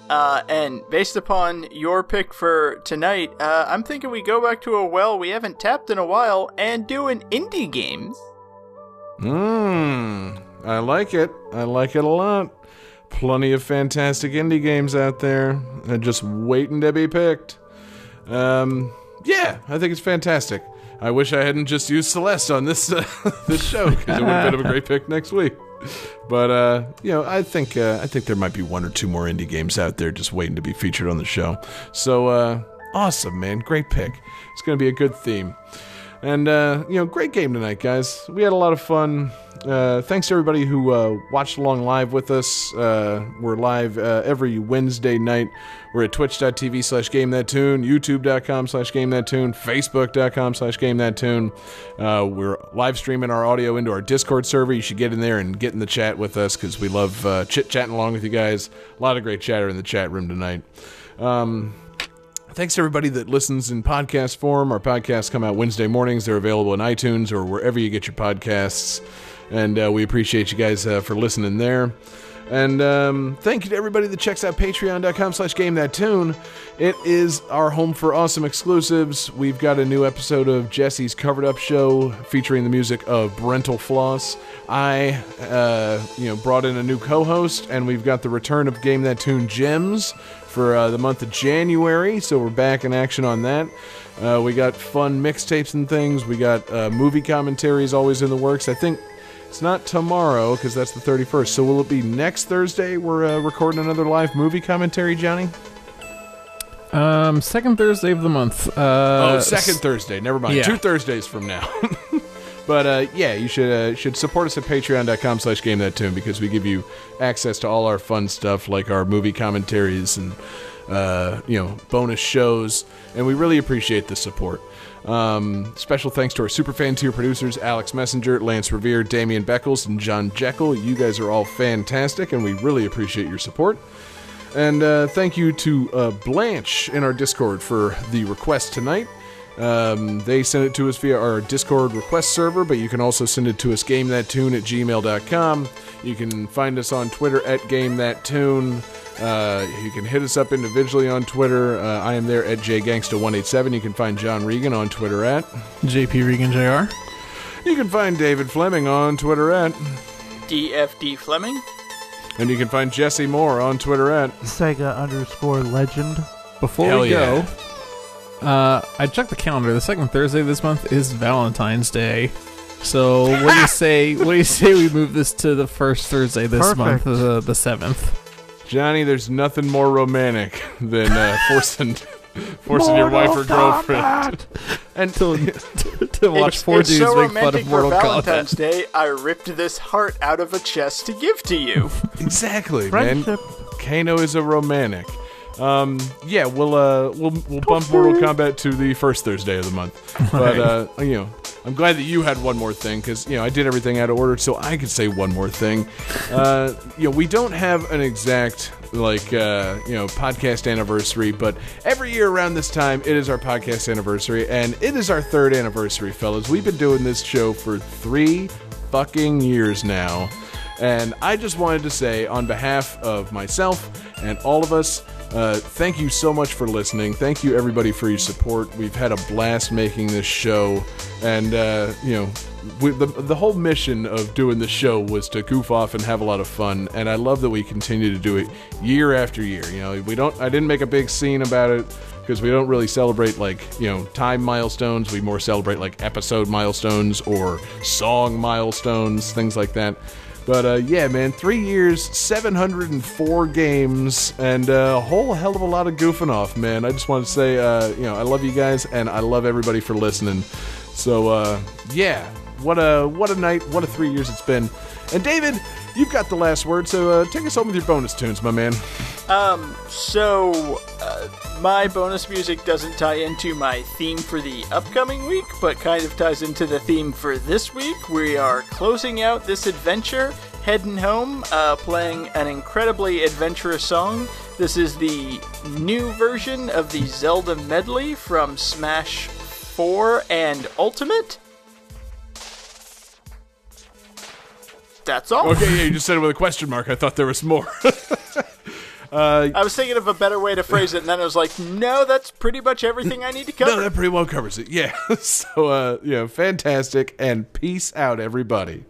Uh, and based upon your pick for tonight, uh, I'm thinking we go back to a well we haven't tapped in a while and do an indie games. Mmm, I like it. I like it a lot. Plenty of fantastic indie games out there, uh, just waiting to be picked. Um, yeah, I think it's fantastic. I wish I hadn't just used Celeste on this uh, <laughs> this show because it would have been a great pick next week. But uh, you know, I think uh, I think there might be one or two more indie games out there just waiting to be featured on the show. So uh, awesome, man! Great pick. It's going to be a good theme. And, uh, you know, great game tonight, guys. We had a lot of fun. Uh, thanks to everybody who uh, watched along live with us. Uh, we're live uh, every Wednesday night. We're at twitch.tv slash game that tune, youtube.com slash game that tune, facebook.com slash game that tune. Uh, we're live streaming our audio into our Discord server. You should get in there and get in the chat with us because we love uh, chit chatting along with you guys. A lot of great chatter in the chat room tonight. Um, Thanks to everybody that listens in podcast form. Our podcasts come out Wednesday mornings. They're available in iTunes or wherever you get your podcasts. And uh, we appreciate you guys uh, for listening there. And um, thank you to everybody that checks out patreon.com slash game that tune. It is our home for awesome exclusives. We've got a new episode of Jesse's Covered Up Show featuring the music of Brental Floss. I, uh, you know, brought in a new co-host, and we've got the return of Game That Tune Gems for uh, the month of January. So we're back in action on that. Uh, we got fun mixtapes and things. We got uh, movie commentaries always in the works. I think it's not tomorrow because that's the 31st. So will it be next Thursday? We're uh, recording another live movie commentary, Johnny. Um, second Thursday of the month. Uh, oh, second Thursday. Never mind. yeah. Two Thursdays from now. <laughs> but uh, yeah, you should uh, should support us at patreon.com slash game that tune because we give you access to all our fun stuff like our movie commentaries and uh, you know bonus shows, and we really appreciate the support. Um, special thanks to our super fan tier producers Alex Messenger, Lance Riviere, Damian Beckles, and John Jekel. You guys are all fantastic, and we really appreciate your support. And uh, thank you to uh, Blanche in our Discord for the request tonight. Um, they sent it to us via our Discord request server, but you can also send it to us gamethattune at gmail.com. You can find us on Twitter at gamethattune. Uh, you can hit us up individually on Twitter. Uh, I am there at jgangsta187. You can find John Regan on Twitter at. jpreganjr. You can find David Fleming on Twitter at. DFD Fleming. And you can find Jesse Moore on Twitter at. Sega underscore legend. before Hell we yeah. Go, uh, I checked the calendar. The second Thursday this month is Valentine's Day. So what do you <laughs> say? What do you say we move this to the first Thursday this Perfect. month, the the seventh? Johnny, there's nothing more romantic than uh, <laughs> forcing forcing your wife or girlfriend <laughs> and To, to watch it's, four it's dudes so make fun of Mortal for Valentine's Kombat. Day. I ripped this heart out of a chest to give to you. exactly, man. Kano is a romantic. Um, yeah, we'll uh, we'll we'll bump Mortal Kombat to the first Thursday of the month. <laughs> But uh, you know, I'm glad that you had one more thing because you know I did everything out of order, so I could say one more thing. Uh, you know, we don't have an exact like uh, you know podcast anniversary, but every year around this time, it is our podcast anniversary, and it is our third anniversary, fellas. We've been doing this show for three fucking years now. And I just wanted to say, on behalf of myself and all of us, uh, thank you so much for listening. Thank you, everybody, for your support. We've had a blast making this show. And, uh, you know, we, the, the whole mission of doing the show was to goof off and have a lot of fun. And I love that we continue to do it year after year. You know, we don't, I didn't make a big scene about it because we don't really celebrate like you know time milestones we more celebrate like episode milestones or song milestones things like that but uh, yeah man three years 704 games and uh, a whole hell of a lot of goofing off man. I just want to say uh, you know i love you guys and i love everybody for listening. So uh, yeah what a what a night what a three years it's been. And david you've got the last word so uh, take us home with your bonus tunes my man Um, so, uh, my bonus music doesn't tie into my theme for the upcoming week, but kind of ties into the theme for this week. We are closing out this adventure, heading home, uh, playing an incredibly adventurous song. This is the new version of the Zelda medley from Smash 4 and Ultimate. That's all. okay yeah you just said it with a question mark i thought there was more <laughs> I was thinking of a better way to phrase it, and then I was like, no, that's pretty much everything I need to cover. No, that pretty well covers it. Yeah. <laughs> so, uh, yeah, fantastic. And peace out, everybody.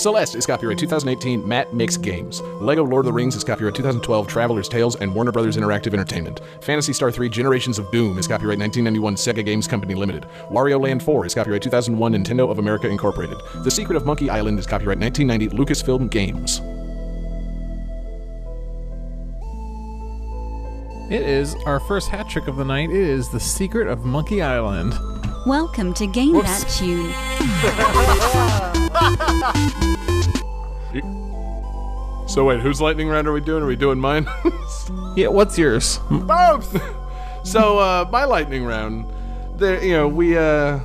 Celeste is copyright 2018 Matt Makes Games. Lego Lord of the Rings is copyright 2012 Traveller's Tales and Warner Brothers Interactive Entertainment. Phantasy Star 3 Generations of Doom is copyright 1991 Sega Games Company Limited. Wario Land 4 is copyright 2001 Nintendo of America Incorporated. The Secret of Monkey Island is copyright 1990 Lucasfilm Games. It is our first hat trick of the night. It is The Secret of Monkey Island. Welcome to Game Whoops. That Tune. <laughs> So wait, whose lightning round are we doing? Are we doing mine? <laughs> Yeah, what's yours? Both. so uh, my lightning round, there, you know, we, uh,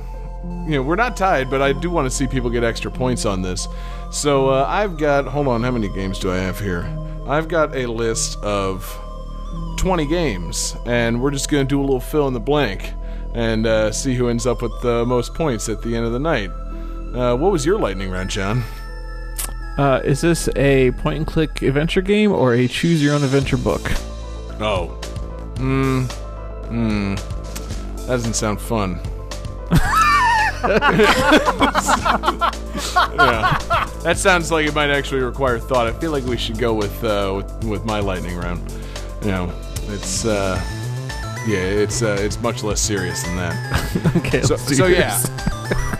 you know, we're not tied, but I do want to see people get extra points on this. So uh, I've got, hold on, how many games do I have here? I've got a list of 20 games, and we're just gonna do a little fill in the blank and uh, see who ends up with the most points at the end of the night. Uh, what was your lightning round, John? Uh, is this a point and click adventure game or a choose your own adventure book? Oh. Hmm. Hmm. That doesn't sound fun. <laughs> yeah. That sounds like it might actually require thought. I feel like we should go with uh, with, with my lightning round. You know, it's uh, yeah, it's uh, it's much less serious than that. <laughs> Okay, So, so yeah. <laughs>